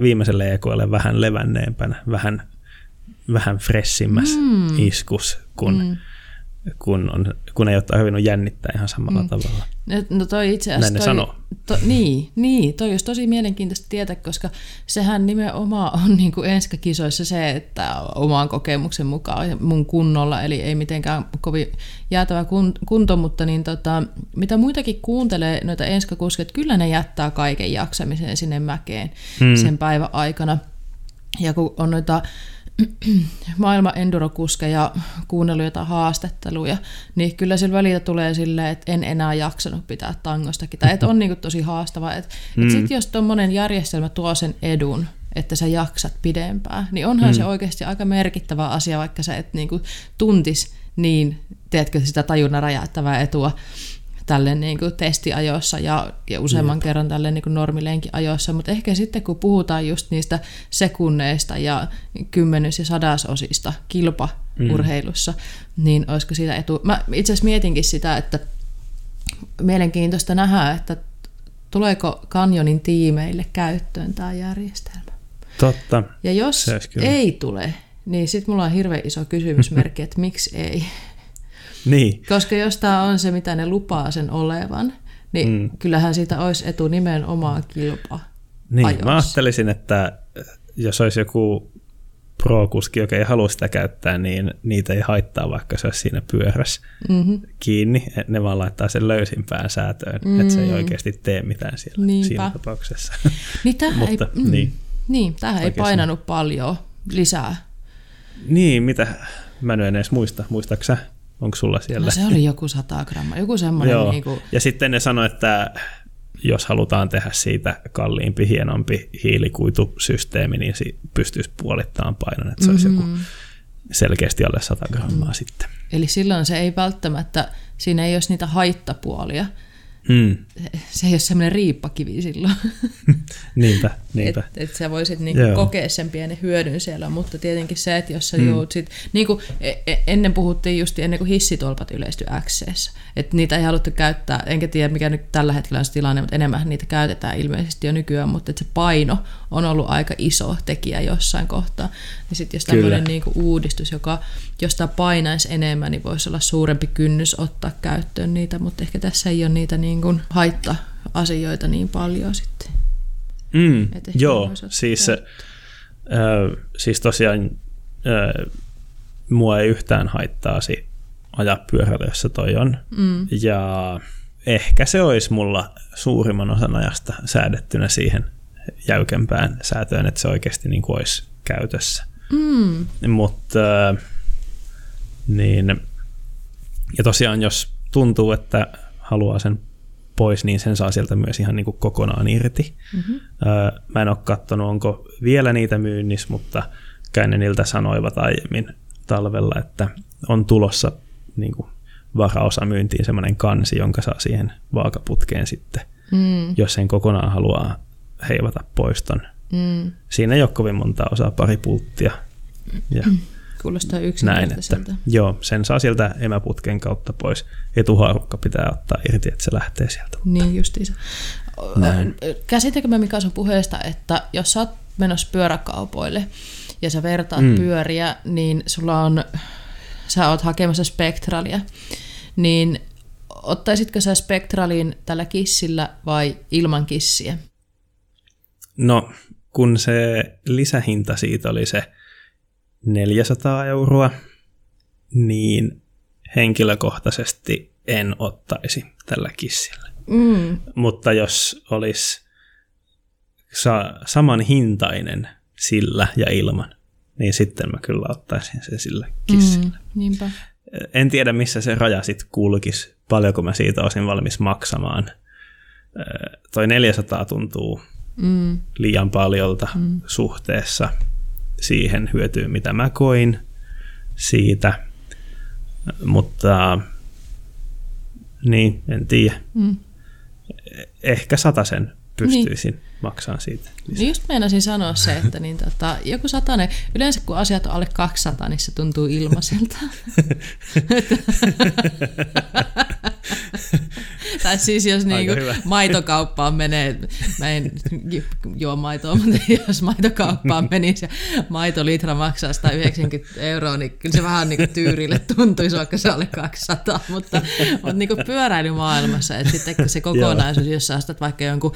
viimeisellä EKlla vähän levänneempänä, vähän, vähän fressimmässä mm. iskus, kun mm kun, on, kun ei ole tarvinnut jännittää ihan samalla mm. tavalla. No toi itse asiassa... Näin toi, To, niin, niin, toi olisi tosi mielenkiintoista tietää, koska sehän nimenomaan on niin kuin enskakisoissa se, että omaan kokemuksen mukaan mun kunnolla, eli ei mitenkään kovin jäätävä kunto, mutta niin tota, mitä muitakin kuuntelee noita enskakusket, kyllä ne jättää kaiken jaksamisen sinne mäkeen hmm. sen päivän aikana. Ja kun on noita maailman endurokuskeja kuunnellut jotain haastatteluja, niin kyllä sillä välillä tulee silleen, että en enää jaksanut pitää tangostakin. Tai että on niin kuin tosi haastavaa. Että mm. et sitten jos tuommoinen järjestelmä tuo sen edun, että sä jaksat pidempään, niin onhan mm. se oikeasti aika merkittävä asia, vaikka sä et niin kuin tuntis niin, teetkö sitä tajunnan räjäyttävää etua tälle niin kuin testiajoissa ja, ja useamman Jep. kerran tälle niin normilenkiajoissa, mutta ehkä sitten kun puhutaan just niistä sekunneista ja kymmenys- ja sadasosista kilpaurheilussa, mm. niin olisiko siitä etu... Mä itse asiassa mietinkin sitä, että mielenkiintoista nähdä, että tuleeko kanjonin tiimeille käyttöön tämä järjestelmä. Totta. Ja jos ei tule, niin sitten mulla on hirveän iso kysymysmerkki, että miksi ei. Niin. Koska jos tämä on se, mitä ne lupaa sen olevan, niin mm. kyllähän siitä olisi etu nimenomaan kilpa. Niin, ajoissa. mä ajattelisin, että jos olisi joku pro-kuski, joka ei halua sitä käyttää, niin niitä ei haittaa, vaikka se olisi siinä pyörässä mm-hmm. kiinni. Ne vaan laittaa sen löysimpään säätöön, mm. että se ei mm. oikeasti tee mitään siellä Niinpä. siinä tapauksessa. Niin, Mutta, ei, mm, niin, niin tähän ei painanut paljon lisää. Niin, mitä mä en edes muista. Muistaaksä? Onko sulla siellä? No se oli joku 100 grammaa, joku semmoinen. Joo. Niin kuin... Ja sitten ne sanoi, että jos halutaan tehdä siitä kalliimpi, hienompi hiilikuitusysteemi, niin pystyisi puolittamaan painon, että se olisi mm-hmm. joku selkeästi alle 100 grammaa mm. sitten. Eli silloin se ei välttämättä, siinä ei olisi niitä haittapuolia, Mm. Se ei ole semmoinen riippakivi silloin. niinpä, niinpä. Että et sä voisit niinku kokea sen pienen hyödyn siellä, mutta tietenkin se, että jos sä mm. joudut sit, niin kuin e, e, ennen puhuttiin just ennen kuin hissitolpat yleistyi x että niitä ei haluttu käyttää, enkä tiedä mikä nyt tällä hetkellä on se tilanne, mutta enemmän niitä käytetään ilmeisesti jo nykyään, mutta että se paino on ollut aika iso tekijä jossain kohtaa. Ja sitten jos tämmöinen niinku uudistus, joka josta painaisi enemmän, niin voisi olla suurempi kynnys ottaa käyttöön niitä, mutta ehkä tässä ei ole niitä niin kuin haitta-asioita niin paljon sitten. Mm, joo, siis, äh, siis tosiaan äh, mua ei yhtään haittaasi ajaa pyörällä, jossa toi on. Mm. Ja ehkä se olisi mulla suurimman osan ajasta säädettynä siihen jäykempään säätöön, että se oikeasti niin kuin olisi käytössä. Mm. Mutta äh, niin, ja tosiaan jos tuntuu, että haluaa sen pois, niin sen saa sieltä myös ihan niin kuin kokonaan irti. Mm-hmm. Mä en ole katsonut, onko vielä niitä myynnissä, mutta Käyneniltä sanoivat aiemmin talvella, että on tulossa niin kuin varaosa myyntiin semmoinen kansi, jonka saa siihen vaakaputkeen sitten, mm. jos sen kokonaan haluaa heivata poiston. Mm. Siinä ei ole kovin monta osaa, pari pulttia. Ja mm. Kuulostaa yksinkertaiselta. Joo, sen saa sieltä emäputken kautta pois. Etuhaarukka pitää ottaa irti, että se lähtee sieltä. Niin justiinsa. Käsitäkö mä Mika sun puheesta, että jos sä oot menossa pyöräkaupoille ja sä vertaat mm. pyöriä, niin sulla on, sä oot hakemassa spektralia, niin ottaisitko sä spektraliin tällä kissillä vai ilman kissiä? No, kun se lisähinta siitä oli se 400 euroa, niin henkilökohtaisesti en ottaisi tällä kissillä. Mm. Mutta jos olisi sa- saman hintainen sillä ja ilman, niin sitten mä kyllä ottaisin sen sillä kissillä. Mm, niinpä. En tiedä, missä se raja sitten kulkisi, paljonko mä siitä olisin valmis maksamaan. Toi 400 tuntuu mm. liian paljolta mm. suhteessa siihen hyötyyn, mitä mä koin siitä. Mutta niin, en tiedä. Mm. Ehkä sen pystyisin niin. Maksamaan siitä. Lisää. Just meinasin sanoa se, että niin tota, joku satanen, yleensä kun asiat on alle 200, niin se tuntuu ilmaiselta. tai siis jos niinku maitokauppaan menee, mä en juo maitoa, mutta jos maitokauppaan menisi ja maitolitra maksaa 190 euroa, niin kyllä se vähän niinku tyyrille tuntuisi, vaikka se oli 200, mutta on niinku pyöräilymaailmassa, että sitten se kokonaisuus, jos sä ostat vaikka jonkun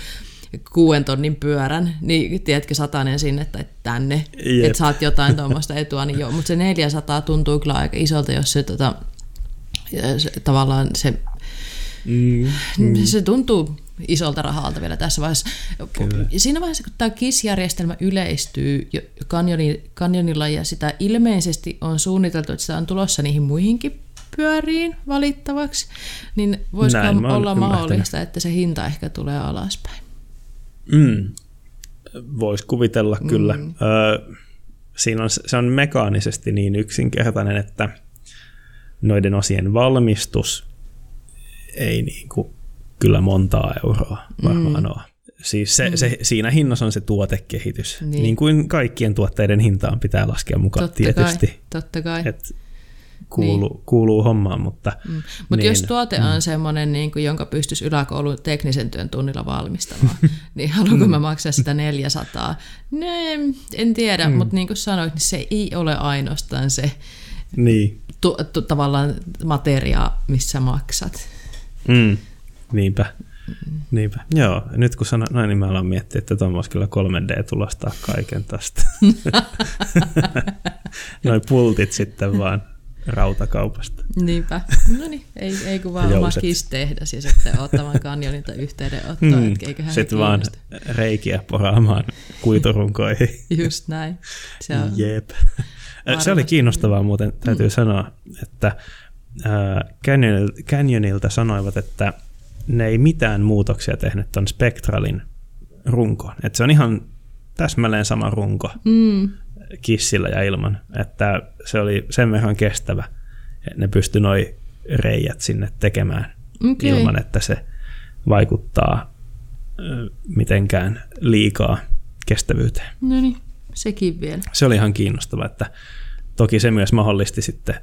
kuuden tonnin pyörän, niin tiedätkö satanen sinne tai tänne, Jep. että saat jotain tuommoista etua, niin joo, mutta se 400 tuntuu kyllä aika isolta, jos se, tota, se tavallaan se Mm, mm. Se tuntuu isolta rahalta vielä tässä vaiheessa. Kyllä. Siinä vaiheessa, kun tämä KISS-järjestelmä yleistyy kanjonilla ja sitä ilmeisesti on suunniteltu, että sitä on tulossa niihin muihinkin pyöriin valittavaksi, niin voisiko olla mahdollista, että se hinta ehkä tulee alaspäin? Mm. Voisi kuvitella mm. kyllä. Ö, siinä on, se on mekaanisesti niin yksinkertainen, että noiden osien valmistus ei niin kuin kyllä montaa euroa varmaan mm. ole. Siis se, mm. se, siinä hinnassa on se tuotekehitys. Niin. niin kuin kaikkien tuotteiden hintaan pitää laskea mukaan totta tietysti. Kai, totta kai. Et kuuluu, niin. kuuluu hommaan, mutta... Mm. Mutta niin, jos tuote on mm. semmoinen, niin kuin, jonka pystyisi yläkoulun teknisen työn tunnilla valmistamaan, niin haluanko mä maksaa sitä 400? Ne, en tiedä, mm. mutta niin kuin sanoit, niin se ei ole ainoastaan se niin. tu, tu, tavallaan materia, missä maksat. Mm. Niinpä. Niinpä. Joo, nyt kun sanoin noin, niin mä aloin miettiä, että tuon kyllä 3D tulostaa kaiken tästä. Noin pultit sitten vaan rautakaupasta. Niinpä. No niin, ei, ei kun vaan oma tehdas ja sitten ottamaan kanjonilta yhteydenottoa. Mm, sitten vaan reikiä poraamaan kuiturunkoihin. Just näin. Se, on Jep. Se oli kiinnostavaa muuten, täytyy mm. sanoa, että Canyonilta, Canyonilta sanoivat, että ne ei mitään muutoksia tehnyt tuon Spectralin runkoon. Että se on ihan täsmälleen sama runko mm. Kissillä ja ilman. Että se oli sen verran kestävä, että ne pystyi noi reijät sinne tekemään okay. ilman, että se vaikuttaa mitenkään liikaa kestävyyteen. No niin, sekin vielä. Se oli ihan kiinnostava, että toki se myös mahdollisti sitten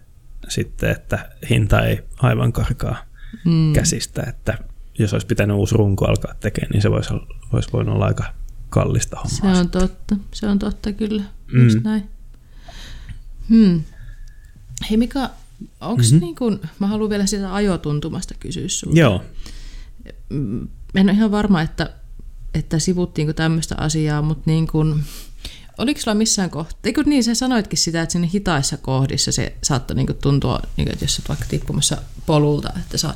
sitten, että hinta ei aivan karkaa mm. käsistä, että jos olisi pitänyt uusi runko alkaa tekemään, niin se voisi, voisi voinut olla aika kallista hommaa. Se on totta, se on totta kyllä, mm. just näin. Hmm. Hei Mika, onko mm-hmm. niin kuin, mä haluan vielä sitä ajotuntumasta kysyä sinulta. Joo. Mm, en ole ihan varma, että, että sivuttiinko tämmöistä asiaa, mutta niin kuin, oliko sulla missään kohtaa, eikö niin, sä sanoitkin sitä, että sinne hitaissa kohdissa se saattoi niin tuntua, niin kuin, että jos sä vaikka tippumassa polulta, että sa,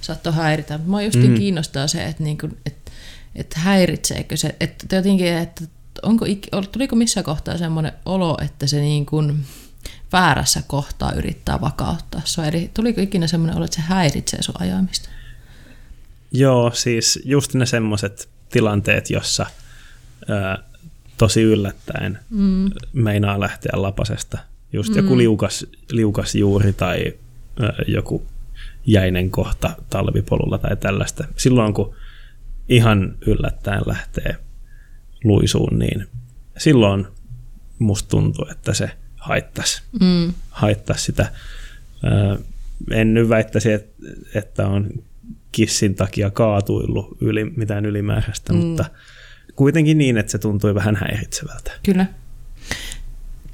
saattoi häiritä. Mua just mm. kiinnostaa se, että, niin kuin, että, että häiritseekö se, että jotenkin, että onko, tuliko missään kohtaa semmoinen olo, että se niin kuin väärässä kohtaa yrittää vakauttaa sua? Eli tuliko ikinä semmoinen olo, että se häiritsee sun ajamista? Joo, siis just ne semmoiset tilanteet, jossa ää, tosi yllättäen mm. meinaa lähteä lapasesta. Just mm. joku liukas, liukas juuri tai ö, joku, jäinen kohta talvipolulla tai tällaista. Silloin kun ihan yllättäen lähtee luisuun, niin silloin musta tuntuu, että se haittaisi, mm. haittaisi sitä. En nyt väittäisi, että on kissin takia kaatuillut yli, mitään ylimääräistä, mm. mutta kuitenkin niin, että se tuntui vähän häiritsevältä. Kyllä.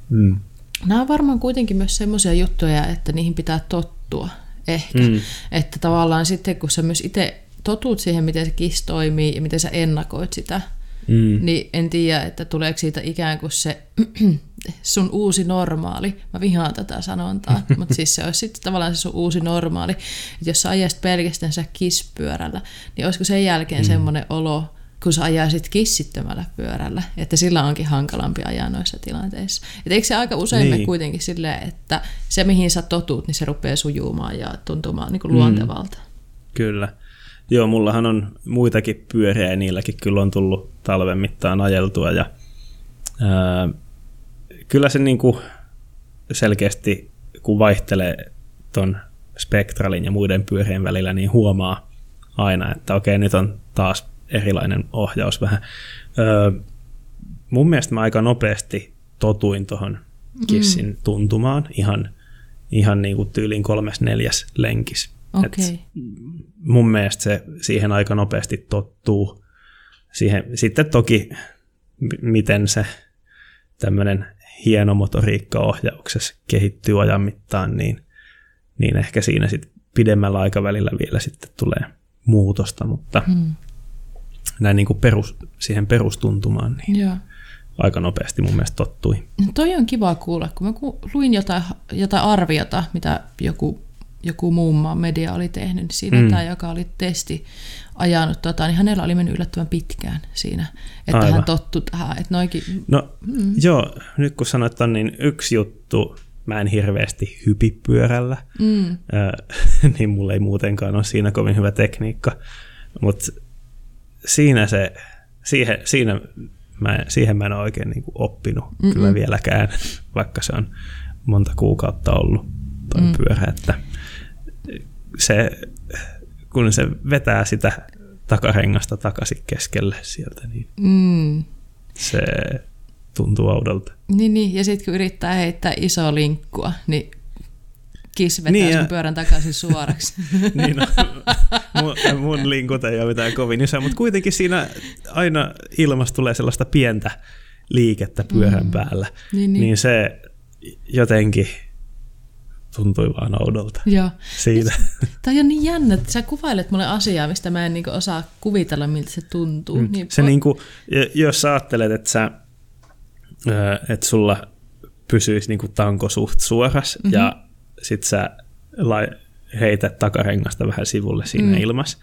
Mm. Nämä on varmaan kuitenkin myös semmoisia juttuja, että niihin pitää tottua ehkä. Mm. Että tavallaan sitten, kun sä myös itse totut siihen, miten se kiss toimii ja miten sä ennakoit sitä, mm. niin en tiedä, että tuleeko siitä ikään kuin se sun uusi normaali. Mä vihaan tätä sanontaa, mutta siis se olisi sitten tavallaan se sun uusi normaali. Että jos sä ajaisit pelkästään kisspyörällä, niin olisiko sen jälkeen mm. semmoinen olo, kun sä ajaisit kissittömällä pyörällä, että sillä onkin hankalampi ajaa noissa tilanteissa. Et eikö se aika usein niin. me kuitenkin silleen, että se mihin sä totut, niin se rupeaa sujumaan ja tuntumaan niin kuin mm. luontevalta. Kyllä. Joo, mullahan on muitakin pyöriä ja niilläkin kyllä on tullut talven mittaan ajeltua ja ää, kyllä se niin kuin selkeästi, kun vaihtelee ton spektralin ja muiden pyörien välillä, niin huomaa aina, että okei, nyt on taas erilainen ohjaus vähän. Öö, mun mielestä mä aika nopeasti totuin tuohon kissin mm. tuntumaan ihan, ihan niin kuin tyylin kolmes neljäs lenkis. Okay. Et mun mielestä se siihen aika nopeasti tottuu. Siihen, sitten toki miten se tämmöinen hieno motoriikka ohjauksessa kehittyy ajan mittaan, niin, niin ehkä siinä sitten pidemmällä aikavälillä vielä sitten tulee muutosta, mutta hmm näin niin kuin perus, siihen perustuntumaan, niin Joo. aika nopeasti mun mielestä tottui. No toi on kiva kuulla, kun mä luin jotain, jotain arviota, mitä joku, joku muun maan media oli tehnyt, niin siinä mm. tämä, joka oli testi ajanut, tota, niin hänellä oli mennyt yllättävän pitkään siinä, että Aivan. hän tottu tähän. Että noikin... No mm. joo, nyt kun sanoit on, niin yksi juttu, mä en hirveästi hypi pyörällä, mm. äh, niin mulla ei muutenkaan ole siinä kovin hyvä tekniikka, mutta siinä se, siihen, siinä mä, siihen mä en ole oikein niin kuin oppinut Mm-mm. kyllä vieläkään, vaikka se on monta kuukautta ollut toi mm. pyörä, että se, kun se vetää sitä takarengasta takaisin keskelle sieltä, niin mm. se tuntuu oudolta. Niin, niin. ja sitten kun yrittää heittää iso linkkua, niin Kiss vetää niin, sun pyörän takaisin suoraksi. niin, no, mun, mun linkut ei ole mitään kovin iso, mutta kuitenkin siinä aina ilmasta tulee sellaista pientä liikettä pyörän mm. päällä. Niin, niin. niin se jotenkin tuntui vaan oudolta Joo. siitä. Tämä on niin jännä, että sä kuvailet mulle asiaa, mistä mä en niinku osaa kuvitella, miltä se tuntuu. Mm. Niin se po- niinku, jos sä ajattelet, että, sä, että sulla pysyisi niinku tanko suht suoras mm-hmm. ja sit sä lai, heität takarengasta vähän sivulle siinä mm. ilmassa,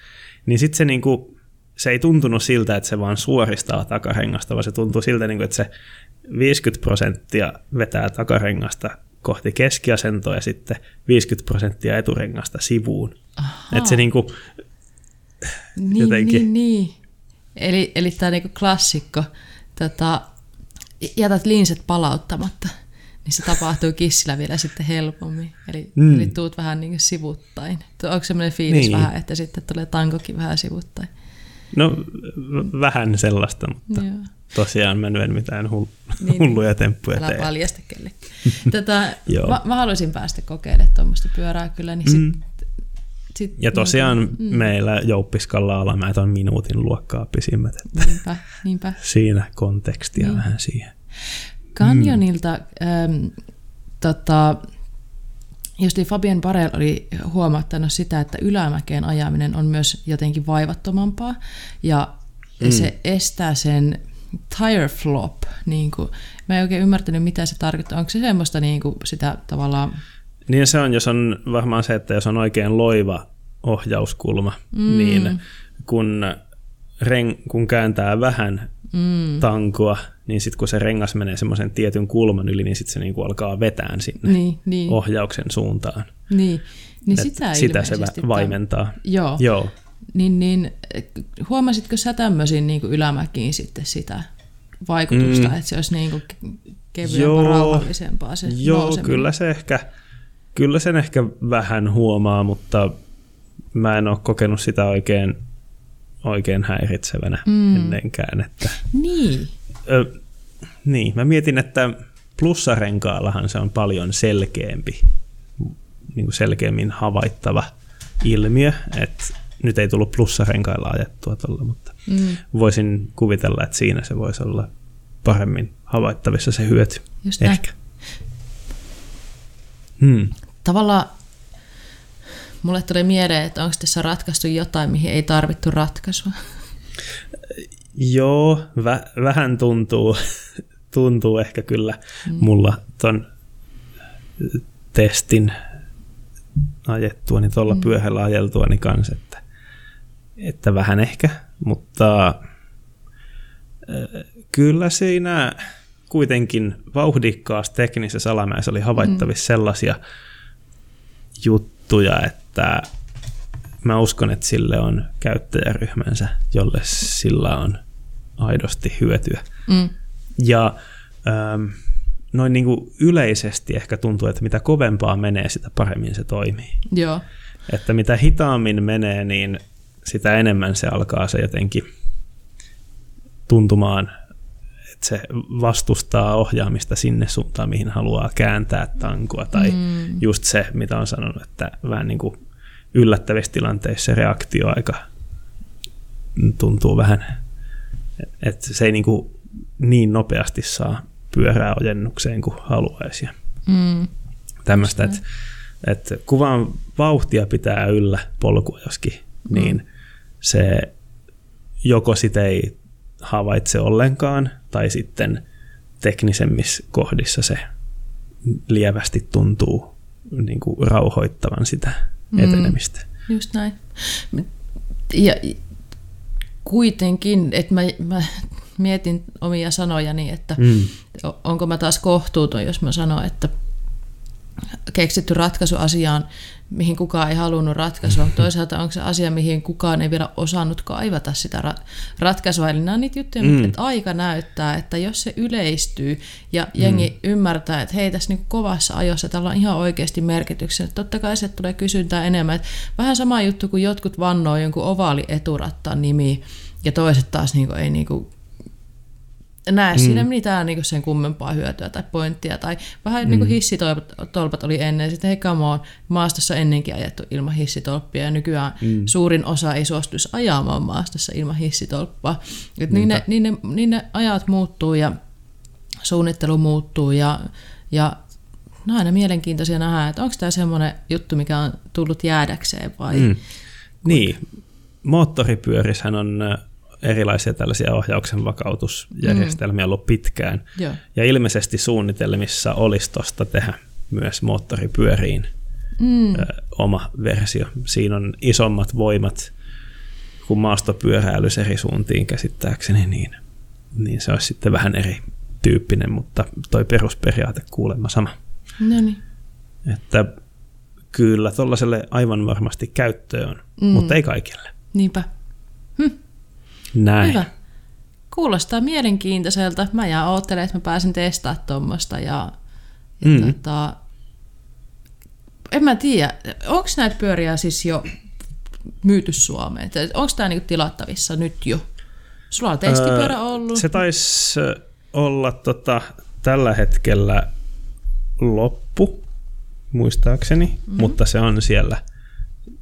niin sitten se niinku, se ei tuntunut siltä, että se vaan suoristaa takarengasta, vaan se tuntuu siltä, niinku, että se 50 prosenttia vetää takarengasta kohti keskiasentoa ja sitten 50 prosenttia eturengasta sivuun. Että se niinku, niin, jotenkin... Niin, niin. Eli, eli tämä niinku klassikko, tota, jätät linset palauttamatta niin se tapahtuu kissillä vielä sitten helpommin. Eli, mm. eli tuut vähän niin sivuttain. Onko semmoinen fiilis niin. vähän, että sitten tulee tankokin vähän sivuttain? No vähän sellaista, mutta Joo. Tosiaan mä en mitään hull- niin, hulluja niin. temppuja Älä tee. paljasta kellekään. Tätä, mä, mä, haluaisin päästä kokeilemaan tuommoista pyörää kyllä, niin sit, mm. sit, ja tosiaan mm. meillä Jouppiskalla alamäet on minuutin luokkaa pisimmät. Että niinpä, niinpä. Siinä kontekstia niin. vähän siihen. Canyonilta mm. ähm, tota, Justi Fabien Barel oli huomattanut sitä, että ylämäkeen ajaminen on myös jotenkin vaivattomampaa ja mm. se estää sen tire flop. Niin kuin, mä en oikein ymmärtänyt, mitä se tarkoittaa. Onko se semmoista niin kuin sitä tavallaan... Niin se on, jos on varmaan se, että jos on oikein loiva ohjauskulma, mm. niin kun, ren, kun kääntää vähän mm. tankoa, niin sitten kun se rengas menee semmoisen tietyn kulman yli, niin sitten se niinku alkaa vetään sinne niin, niin. ohjauksen suuntaan. Niin, niin sitä, sitä se vaimentaa. Joo. Joo. Niin, niin, huomasitko sä tämmöisiin niin ylämäkiin sitten sitä vaikutusta, mm. että se olisi niin kuin kevyempää, rauhallisempaa se Joo, nouseminen. kyllä se ehkä, kyllä sen ehkä vähän huomaa, mutta mä en ole kokenut sitä oikein, oikein häiritsevänä mm. ennenkään. Että, niin. Ö, niin, mä mietin, että plussarenkaallahan se on paljon selkeämpi, niin kuin selkeämmin havaittava ilmiö, että nyt ei tullut plussarenkailla ajettua tuolla, mutta mm. voisin kuvitella, että siinä se voisi olla paremmin havaittavissa se hyöty. Just Ehkä. Hmm. Tavallaan mulle tuli mieleen, että onko tässä ratkaistu jotain, mihin ei tarvittu ratkaisua. Joo, vä- vähän tuntuu, tuntuu ehkä kyllä mm. mulla ton testin ajettua, niin tuolla mm. pyöhällä ajeltua niin kanssa, että, että vähän ehkä, mutta kyllä siinä kuitenkin vauhdikkaassa teknisessä alamäessä oli havaittavissa mm. sellaisia juttuja, että mä uskon, että sille on käyttäjäryhmänsä, jolle sillä on aidosti hyötyä. Mm. Ja ähm, noin niin kuin yleisesti ehkä tuntuu, että mitä kovempaa menee, sitä paremmin se toimii. Joo. Että mitä hitaammin menee, niin sitä enemmän se alkaa se jotenkin tuntumaan, että se vastustaa ohjaamista sinne suuntaan, mihin haluaa kääntää tankua. Tai mm. just se, mitä on sanonut, että vähän niin kuin yllättävissä tilanteissa reaktioaika tuntuu vähän, että se ei niin, kuin niin nopeasti saa pyörää ojennukseen kuin haluaisi. Mm. Tämmöistä, että, että kuvan vauhtia pitää yllä polkua joskin, mm. niin se joko sitä ei havaitse ollenkaan, tai sitten teknisemmissä kohdissa se lievästi tuntuu niin kuin rauhoittavan sitä mm. etenemistä. Mm, just näin. Ja kuitenkin, että mä, mä mietin omia sanojani, että mm. onko mä taas kohtuuton, jos mä sanon, että keksitty ratkaisu asiaan, mihin kukaan ei halunnut ratkaisua. Toisaalta onko se asia, mihin kukaan ei vielä osannut kaivata sitä ra- ratkaisua. Eli nämä on niitä juttuja, mm. että aika näyttää, että jos se yleistyy ja jengi mm. ymmärtää, että hei tässä niin kovassa ajossa tällä on ihan oikeasti merkityksen. Totta kai se tulee kysyntää enemmän. Että vähän sama juttu kuin jotkut vannoo jonkun ovaali eturattaan nimi ja toiset taas niin kuin, ei niin kuin näe mm. siinä mitään niin sen kummempaa hyötyä tai pointtia. Tai vähän mm. niin kuin hissitolpat oli ennen. Sitten hei, come on, maastossa ennenkin ajettu ilman hissitolppia ja nykyään mm. suurin osa ei suostuisi ajamaan maastossa ilman hissitolppaa. Et niin, ne, niin, ne, niin ne ajat muuttuu ja suunnittelu muuttuu ja, ja no aina mielenkiintoisia nähdä, että onko tämä semmoinen juttu, mikä on tullut jäädäkseen vai... Mm. Niin, moottoripyörissähän on erilaisia tällaisia ohjauksen vakautusjärjestelmiä mm. ollut pitkään. Joo. Ja ilmeisesti suunnitelmissa olisi tuosta tehdä myös moottoripyöriin mm. ö, oma versio. Siinä on isommat voimat kuin maastopyöräilys eri suuntiin käsittääkseni, niin, niin se olisi sitten vähän eri tyyppinen, mutta toi perusperiaate kuulemma sama. No niin. Että kyllä tuollaiselle aivan varmasti käyttöön on, mm. mutta ei kaikille. Niinpä. Hm. Näin. Hyvä. Kuulostaa mielenkiintoiselta. Mä jään oottelemaan, että mä pääsen testaamaan tuommoista. Ja, ja mm. tota, en mä tiedä, onko näitä pyöriä siis jo myyty Suomeen? Onko tämä niinku tilattavissa nyt jo? Sulla on testipyörä ollut. Se taisi olla tota, tällä hetkellä loppu, muistaakseni, mm-hmm. mutta se on siellä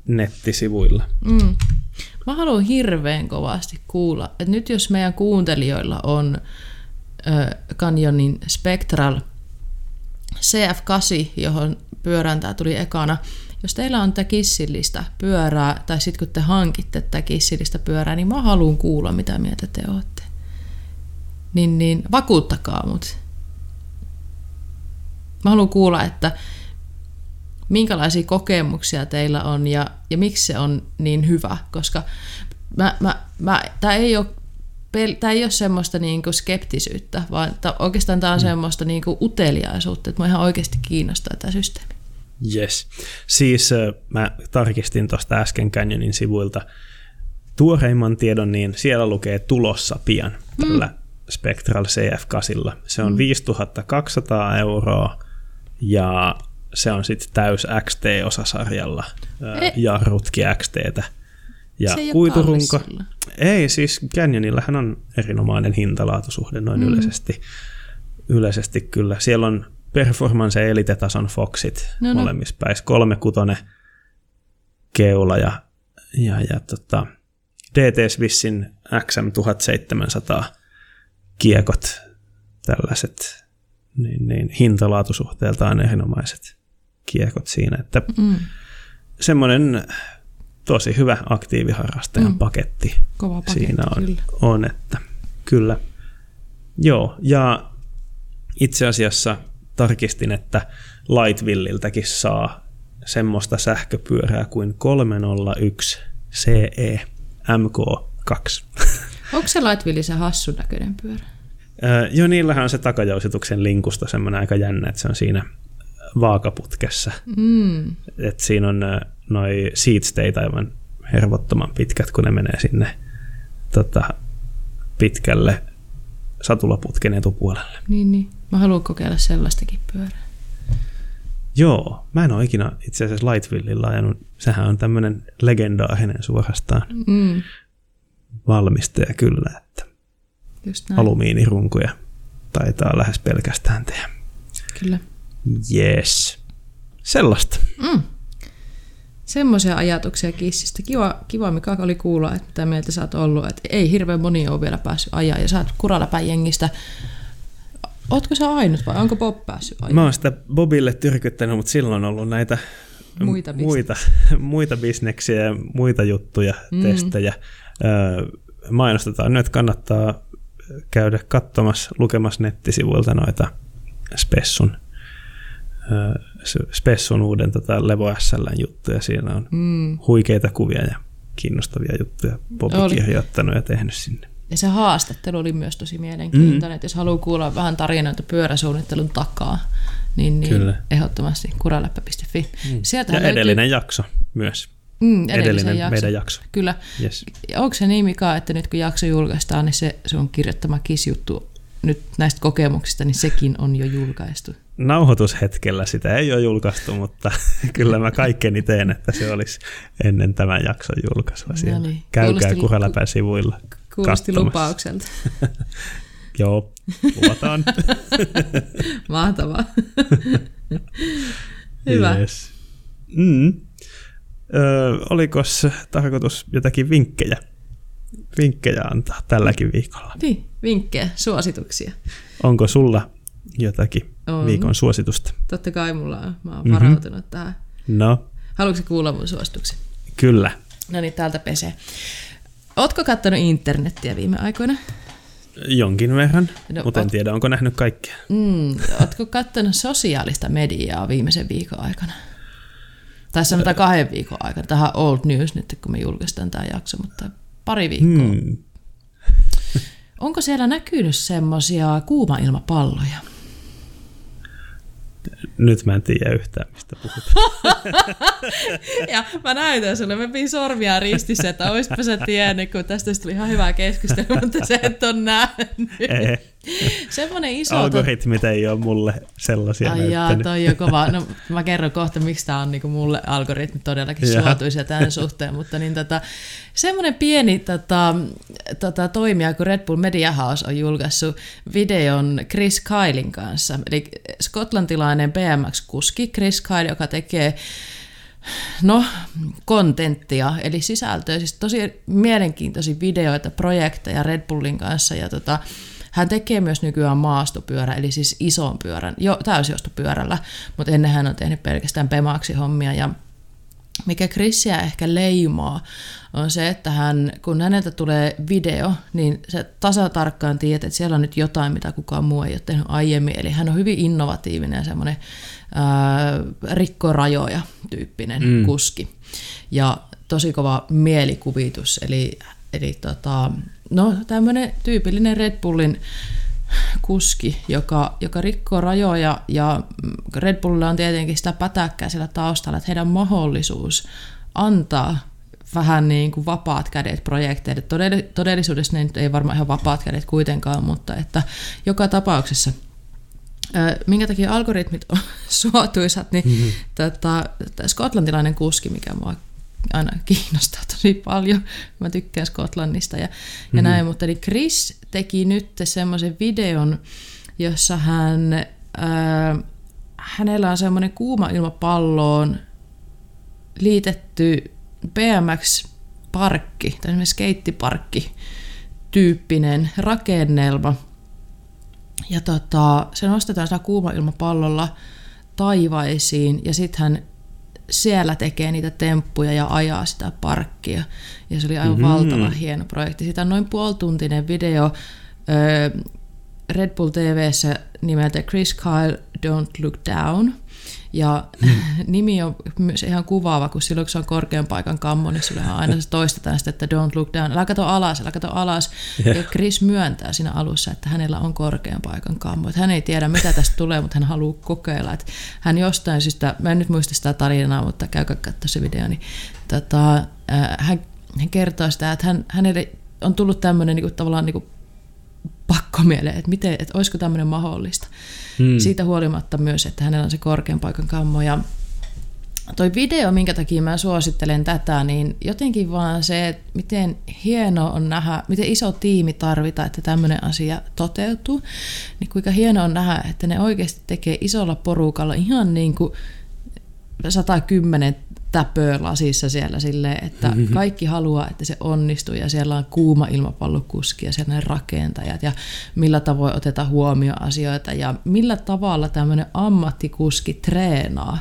nettisivuilla. Mm. Mä haluan hirveän kovasti kuulla, että nyt jos meidän kuuntelijoilla on Canyonin Spectral CF8, johon pyörään tämä tuli ekana, jos teillä on tätä kissillistä pyörää, tai sitten kun te hankitte tätä kissillistä pyörää, niin mä haluan kuulla, mitä mieltä te olette. Niin, niin vakuuttakaa mut. Mä haluan kuulla, että minkälaisia kokemuksia teillä on ja, ja miksi se on niin hyvä, koska mä, mä, mä, tämä ei ole Tämä ei ole semmoista niinku skeptisyyttä, vaan tää, oikeastaan tämä on mm. semmoista niinku uteliaisuutta, että mä ihan oikeasti kiinnostaa tämä systeemi. Yes. Siis mä tarkistin tuosta äsken Canyonin sivuilta tuoreimman tiedon, niin siellä lukee tulossa pian mm. tällä Spectral CF8. Se on mm. 5200 euroa ja se on sitten täys XT-osasarjalla, e- jarrutki XTtä. Ja se ei kuiturunko. Ei, siis Canyonillahan on erinomainen hintalaatusuhde noin mm. yleisesti. Yleisesti kyllä. Siellä on performance elite-tason Foxit no, no. molemmissa päissä. Kolme kutone keula ja, ja, ja tota, DT Swissin XM1700 kiekot, tällaiset niin, niin hintalaatusuhteeltaan erinomaiset kiekot siinä, että mm. semmoinen tosi hyvä aktiiviharrastajan mm. paketti, Kova paketti siinä on, kyllä. on, että kyllä. Joo, ja itse asiassa tarkistin, että Lightvilliltäkin saa semmoista sähköpyörää kuin 301 CE MK2. Onko se Lightville se hassun näköinen pyörä? Öö, joo, niillähän on se takajousituksen linkusto semmoinen aika jännä, että se on siinä vaakaputkessa. Mm. Et siinä on noi seat state aivan hervottoman pitkät, kun ne menee sinne tota, pitkälle satulaputken etupuolelle. Niin, niin. Mä haluan kokeilla sellaistakin pyörää. Joo, mä en ole ikinä itse asiassa Lightvillilla ajanut. Sehän on tämmöinen legendaarinen suorastaan mm. valmistaja kyllä, että Just näin. alumiinirunkuja taitaa lähes pelkästään tehdä. Kyllä. Yes. Sellaista. Mm. Semmoisia ajatuksia kissistä. Kiva, kiva Mika oli kuulla, että mitä mieltä sä oot ollut. Että ei hirveän moni ole vielä päässyt ajaa ja sä oot kuraläpän jengistä. Ootko sä ainut vai onko Bob päässyt ajaa? Mä oon sitä Bobille tyrkyttänyt, mutta silloin on ollut näitä muita, muita, muita bisneksiä ja muita juttuja, mm. testejä. Mainostetaan nyt, kannattaa käydä katsomassa, lukemassa nettisivuilta noita Spessun Spessun uuden tota Levo SL juttuja. Siinä on mm. huikeita kuvia ja kiinnostavia juttuja Bobi oli. kirjoittanut ja tehnyt sinne. Ja se haastattelu oli myös tosi mielenkiintoinen, mm. että jos haluaa kuulla vähän tarinoita pyöräsuunnittelun takaa, niin, niin Kyllä. ehdottomasti kuraläppä.fi. Mm. Sieltä ja löytyy... edellinen jakso myös. Mm, edellinen jakso. meidän jakso. Kyllä. Yes. Onko se niin, Mika, että nyt kun jakso julkaistaan, niin se sun kirjoittama kisjuttu nyt näistä kokemuksista, niin sekin on jo julkaistu? Nauhoitushetkellä sitä ei ole julkaistu, mutta kyllä mä kaikkeni teen, että se olisi ennen tämän jakson julkaisua siellä. No niin. Käykää Kuheläpän sivuilla Kuulosti lupaukselta. Joo, luvataan. Mahtavaa. Hyvä. Yes. Mm. Ö, oliko tarkoitus jotakin vinkkejä? Vinkkejä antaa tälläkin viikolla. Niin, vinkkejä, suosituksia. Onko sulla jotakin on. viikon suositusta? Totta kai mulla on. Mä oon mm-hmm. varautunut tähän. No. Haluatko kuulla mun suosituksen? Kyllä. No niin, täältä pesee. Ootko katsonut internettiä viime aikoina? Jonkin verran, no, mutta en oot... tiedä, onko nähnyt kaikkea. Mm, ootko katsonut sosiaalista mediaa viimeisen viikon aikana? Tai sanotaan kahden viikon aikana. Tähän old news nyt, kun me julkaistaan tämä jakso, mutta pari viikkoa. Hmm. Onko siellä näkynyt semmoisia kuuma-ilmapalloja? Nyt mä en tiedä yhtään, mistä puhutaan. ja mä näytän sulle, mä pin sormia ristissä, että oispa sä tiennyt, kun tästä tuli ihan hyvää keskustelua, mutta se et ole nähnyt. Ei. Semmoinen iso... Algoritmit ei ole mulle sellaisia Ai jaa, toi on kova. No, mä kerron kohta, miksi tämä on niinku mulle algoritmit todellakin suotuisia tämän suhteen, mutta niin tota, semmoinen pieni tota, tota, toimija kuin Red Bull Media House on julkaissut videon Chris Kylein kanssa, eli skotlantilainen BMX-kuski Chris Kyle, joka tekee No, kontenttia, eli sisältöä, siis tosi mielenkiintoisia videoita, projekteja Red Bullin kanssa, ja tota, hän tekee myös nykyään maastopyörä, eli siis ison pyörän, jo täysjostopyörällä, mutta ennen hän on tehnyt pelkästään pemaksi hommia, ja mikä Chrissiä ehkä leimaa, on se, että hän, kun häneltä tulee video, niin se tasatarkkaan tiedät, että siellä on nyt jotain, mitä kukaan muu ei ole tehnyt aiemmin. Eli hän on hyvin innovatiivinen ja semmoinen rikkorajoja tyyppinen mm. kuski. Ja tosi kova mielikuvitus, eli, eli tota, no, tämmöinen tyypillinen Red Bullin kuski, joka, joka rikkoo rajoja ja Red Bullilla on tietenkin sitä pätäkkää siellä taustalla, että heidän mahdollisuus antaa vähän niin kuin vapaat kädet projekteille. Todellisuudessa ne ei varmaan ihan vapaat kädet kuitenkaan, mutta että joka tapauksessa minkä takia algoritmit on suotuisat, niin mm-hmm. tota, skotlantilainen kuski, mikä mua aina kiinnostaa tosi paljon. Mä tykkään Skotlannista ja, mm-hmm. ja näin, mutta niin Chris teki nyt semmoisen videon, jossa hän, ää, hänellä on semmoinen kuuma ilmapalloon liitetty BMX-parkki, tai skeittiparkki tyyppinen rakennelma. Ja tota, se nostetaan sitä kuuma ilmapallolla taivaisiin ja sitten hän siellä tekee niitä temppuja ja ajaa sitä parkkia. Ja se oli aivan mm-hmm. valtava hieno projekti. Siitä on noin puolituntinen video Red Bull TVssä nimeltä Chris Kyle Don't Look Down. Ja mm. nimi on myös ihan kuvaava, kun silloin kun se on korkean paikan kammo, niin sulle aina se toistetaan sitä, että don't look down. Älä kato alas, älä kato alas. Yeah. Ja Chris myöntää siinä alussa, että hänellä on korkean paikan kammo. Että hän ei tiedä, mitä tästä tulee, mutta hän haluaa kokeilla. Että hän jostain syystä, mä en nyt muista sitä tarinaa, mutta käykää katsoa se video, niin tota, äh, hän, hän kertoo sitä, että hän, hänelle on tullut tämmöinen niin kuin, tavallaan niin kuin pakko mieleen, että, miten, että olisiko tämmöinen mahdollista. Hmm. Siitä huolimatta myös, että hänellä on se korkean paikan kammo. Ja toi video, minkä takia mä suosittelen tätä, niin jotenkin vaan se, että miten hieno on nähdä, miten iso tiimi tarvitaan, että tämmöinen asia toteutuu, niin kuinka hieno on nähdä, että ne oikeasti tekee isolla porukalla ihan niin kuin 110 täpöä lasissa siellä silleen, että mm-hmm. kaikki haluaa, että se onnistuu ja siellä on kuuma ilmapallokuski ja siellä ne rakentajat ja millä tavoin otetaan huomioon asioita ja millä tavalla tämmöinen ammattikuski treenaa.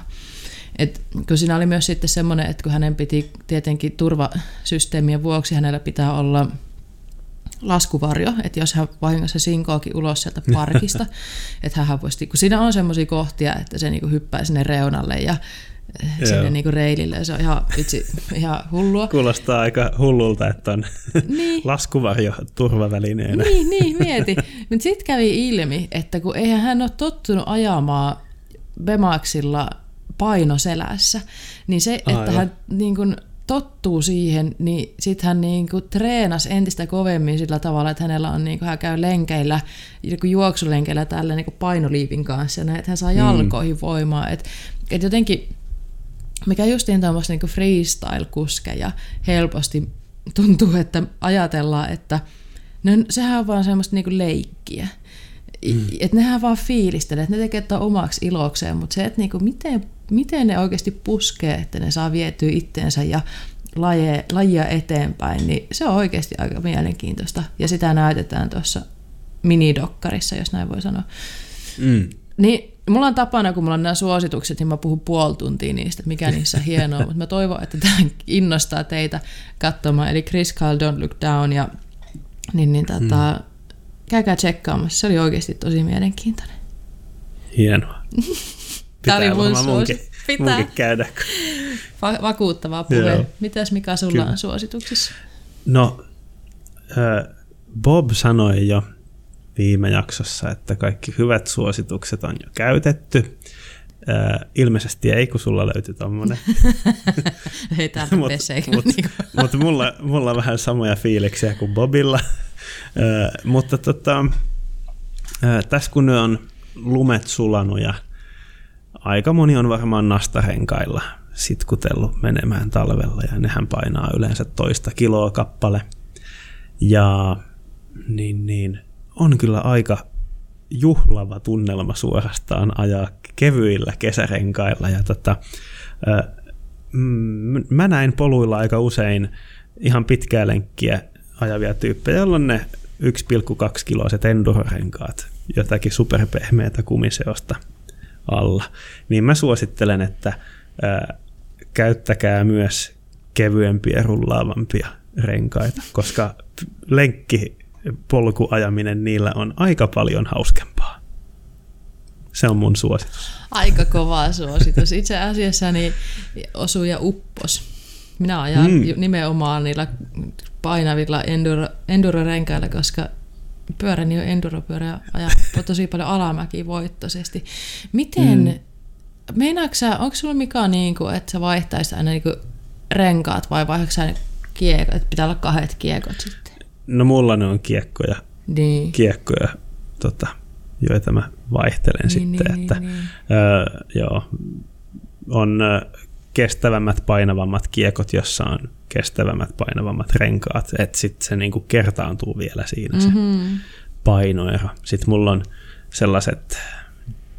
Et kun siinä oli myös sitten semmoinen, että kun hänen piti tietenkin turvasysteemien vuoksi hänellä pitää olla laskuvarjo, että jos hän vahingossa sinkoakin ulos sieltä parkista, että hän voisi, kun siinä on semmoisia kohtia, että se niinku hyppää sinne reunalle ja sinne niinku reilille. Se on ihan, itse, ihan hullua. Kuulostaa aika hullulta, että on niin. laskuvarjo turvavälineenä. Niin, niin mieti. Mutta sitten kävi ilmi, että kun eihän hän ole tottunut ajamaan Bemaxilla painoselässä, niin se, Aivan. että hän niin kuin, tottuu siihen, niin sitten hän niin kuin treenasi entistä kovemmin sillä tavalla, että hänellä on, niin kuin, hän käy lenkeillä, niin juoksulenkeillä tällä niin kuin painoliivin kanssa, ja näin, että hän saa mm. jalkoihin mm. voimaa. Et, et jotenkin mikä justiin tuommoista niin freestyle-kuskeja helposti tuntuu, että ajatellaan, että no, sehän on vaan semmoista niin leikkiä. Mm. Että nehän vaan fiilistelee, että ne tekee tätä omaksi ilokseen, mutta se, että niin kuin miten, miten ne oikeasti puskee, että ne saa vietyä itteensä ja laje, lajia eteenpäin, niin se on oikeasti aika mielenkiintoista. Ja sitä näytetään tuossa minidokkarissa, jos näin voi sanoa. Mm. Niin mulla on tapana, kun mulla on nämä suositukset, niin mä puhun puoli tuntia niistä, että mikä niissä on hienoa, mutta mä toivon, että tämä innostaa teitä katsomaan. Eli Chris Kyle Don't Look Down, ja niin, niin tota, mm. käykää tsekkaamassa. Se oli oikeasti tosi mielenkiintoinen. Hienoa. Tämä oli mun suositus. Pitää. käydä. Va- vakuuttavaa puhe. Mitäs Mika sulla Kyllä. on suosituksissa? No, äh, Bob sanoi jo viime jaksossa, että kaikki hyvät suositukset on jo käytetty. Äh, ilmeisesti ei, kun sulla löytyi tommonen. ei täältä mut, mut, niinku. mut mulla, mulla on vähän samoja fiiliksiä kuin Bobilla. Äh, mutta tota, äh, tässä kun on lumet sulanut ja aika moni on varmaan nastarenkailla sitkutellut menemään talvella ja nehän painaa yleensä toista kiloa kappale. Ja niin, niin on kyllä aika juhlava tunnelma suorastaan ajaa kevyillä kesärenkailla. Ja tota, mä näin poluilla aika usein ihan pitkää lenkkiä ajavia tyyppejä, joilla on ne 1,2 kiloiset endurorenkaat, jotakin superpehmeätä kumiseosta alla. Niin mä suosittelen, että ää, käyttäkää myös kevyempiä rullaavampia renkaita, koska lenkki polkuajaminen niillä on aika paljon hauskempaa. Se on mun suositus. Aika kova suositus. Itse asiassa niin osuu ja uppos. Minä ajan mm. nimenomaan niillä painavilla enduro, enduro-renkailla, koska pyöräni on enduropyörä ja tosi paljon alamäkiä voittoisesti. Miten, mm. meinaatko onko sulla mikä niin kuin, että sä vaihtaisit aina niin kuin renkaat vai vaihdatko sä kiekot, että pitää olla kahdet kiekot sitten? No mulla ne on kiekkoja. Niin. Kiekkoja tota, joita mä vaihtelen niin, sitten. Niin, että, niin. Öö, joo, on kestävämmät, painavammat kiekot, jossa on kestävämmät, painavammat renkaat, että sitten se niinku kertaantuu vielä siinä mm-hmm. se painoero. Sitten mulla on sellaiset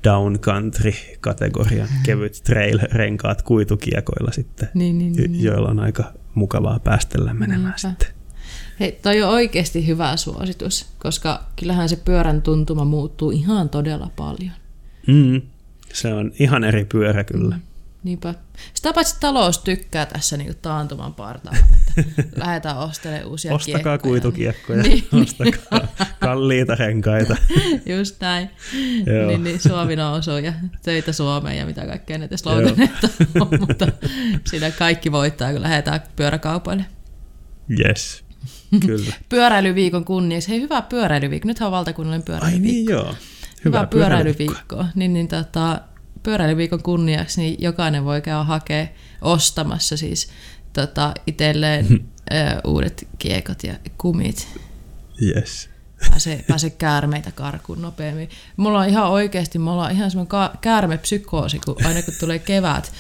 downcountry-kategorian kevyt trail-renkaat kuitukiekoilla sitten, niin, niin, niin, niin. joilla on aika mukavaa päästellä menemään Niinpä. sitten. Hei, toi on oikeasti hyvä suositus, koska kyllähän se pyörän tuntuma muuttuu ihan todella paljon. Mm, se on ihan eri pyörä kyllä. Mm. Niinpä. Sitä paitsi talous tykkää tässä niin taantuman partaalla, että lähdetään ostelemaan uusia Ostakaa kiekkoja. kuitukiekkoja, niin. ostakaa kalliita renkaita. Just näin. Niin, niin Suomi nousuu ja töitä Suomeen ja mitä kaikkea näitä sloganeita on, mutta siinä kaikki voittaa, kun lähdetään pyöräkaupoille. Yes, kyllä. Pyöräilyviikon kunniaksi. Hei, hyvä pyöräilyviikko. Nythän on valtakunnallinen pyöräilyviikko. Ai niin joo. Hyvä, hyvä pyöräilyviikko. Niin, niin tota, pyöräilyviikon kunniaksi niin jokainen voi käydä hakea ostamassa siis tota, itselleen ö, uudet kiekot ja kumit. Yes. Pääsee, pääsee käärmeitä karkuun nopeammin. Mulla on ihan oikeasti, mulla on ihan semmoinen ka- käärmepsykoosi, kun aina kun tulee kevät,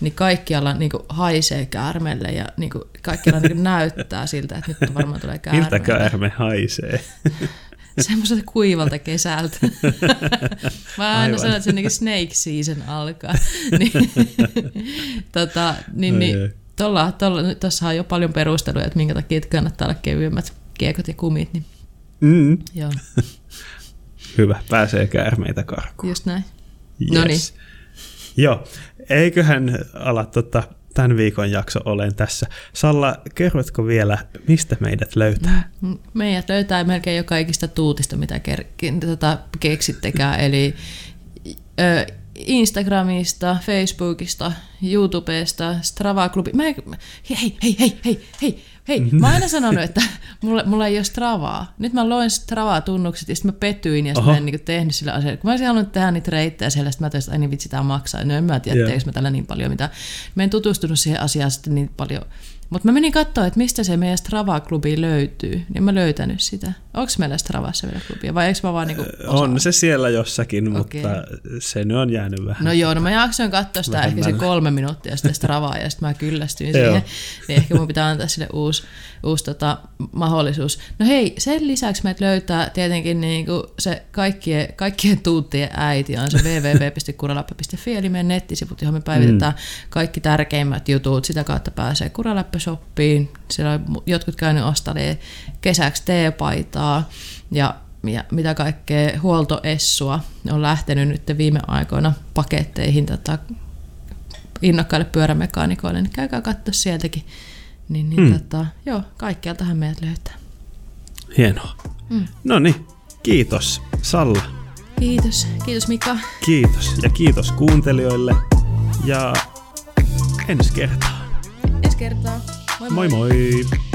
niin kaikkialla niin kuin haisee käärmelle ja niin kuin kaikkialla niin kuin näyttää siltä, että nyt varmaan tulee käärme. Miltä käärme haisee? semmoiselta kuivalta kesältä. Mä aina sanon, että se niin snake season alkaa. niin, tota, niin, niin, tolla, tolla, tuossa on jo paljon perusteluja, että minkä takia kannattaa olla kevyemmät kiekot ja kumit. Niin, mm. joo. Hyvä, pääsee käärmeitä karkuun. Just näin. Yes. No niin. Joo, eiköhän ala tota, tämän viikon jakso olen tässä. Salla, kerrotko vielä, mistä meidät löytää? Mm, meidät löytää melkein joka ikistä tuutista, mitä ker- tota, keksittekään. Eli ö, Instagramista, Facebookista, YouTubesta, Strava-klubi. Mä, hei, hei, hei, hei, hei, hei, Hei, mä oon aina sanonut, että mulla, mulla ei ole Stravaa. Nyt mä loin Stravaa-tunnukset ja sitten mä petyin ja sitten mä en niin tehnyt sillä asialla. Kun mä olisin halunnut tehdä niitä reittejä siellä, sitten mä tein, että niin vitsi, tää maksaa. No en mä tiedä, yeah. mä tällä niin paljon mitä. Mä en tutustunut siihen asiaan sitten niin paljon mutta mä menin katsoa, että mistä se meidän Strava-klubi löytyy, niin mä löytänyt sitä. Onko meillä Stravassa vielä klubia vai eikö mä vaan niinku On se siellä jossakin, okay. mutta se nyt on jäänyt vähän. No joo, no mä jaksoin katsoa sitä vähän ehkä se kolme minuuttia sitä Stravaa ja sitten mä kyllästyin siihen. niin ehkä mun pitää antaa sille uusi, uusi tota, mahdollisuus. No hei, sen lisäksi meitä löytää tietenkin niinku se kaikkien, kaikkien tuuttien äiti on se www.kuralappa.fi eli meidän nettisivut, johon me päivitetään mm. kaikki tärkeimmät jutut. Sitä kautta pääsee Kuralappa shoppiin. Siellä on jotkut käynyt ostaneet kesäksi teepaitaa ja, ja mitä kaikkea huoltoessua on lähtenyt nyt viime aikoina paketteihin tota, innokkaille pyörämekaanikoille, niin käykää katsoa sieltäkin. Niin, niin hmm. tota, joo, kaikkialtahan meidät löytää. Hienoa. Hmm. No niin, kiitos Salla. Kiitos, kiitos Mika. Kiitos ja kiitos kuuntelijoille ja ensi kertaa kertaa. Moi moi! moi, moi.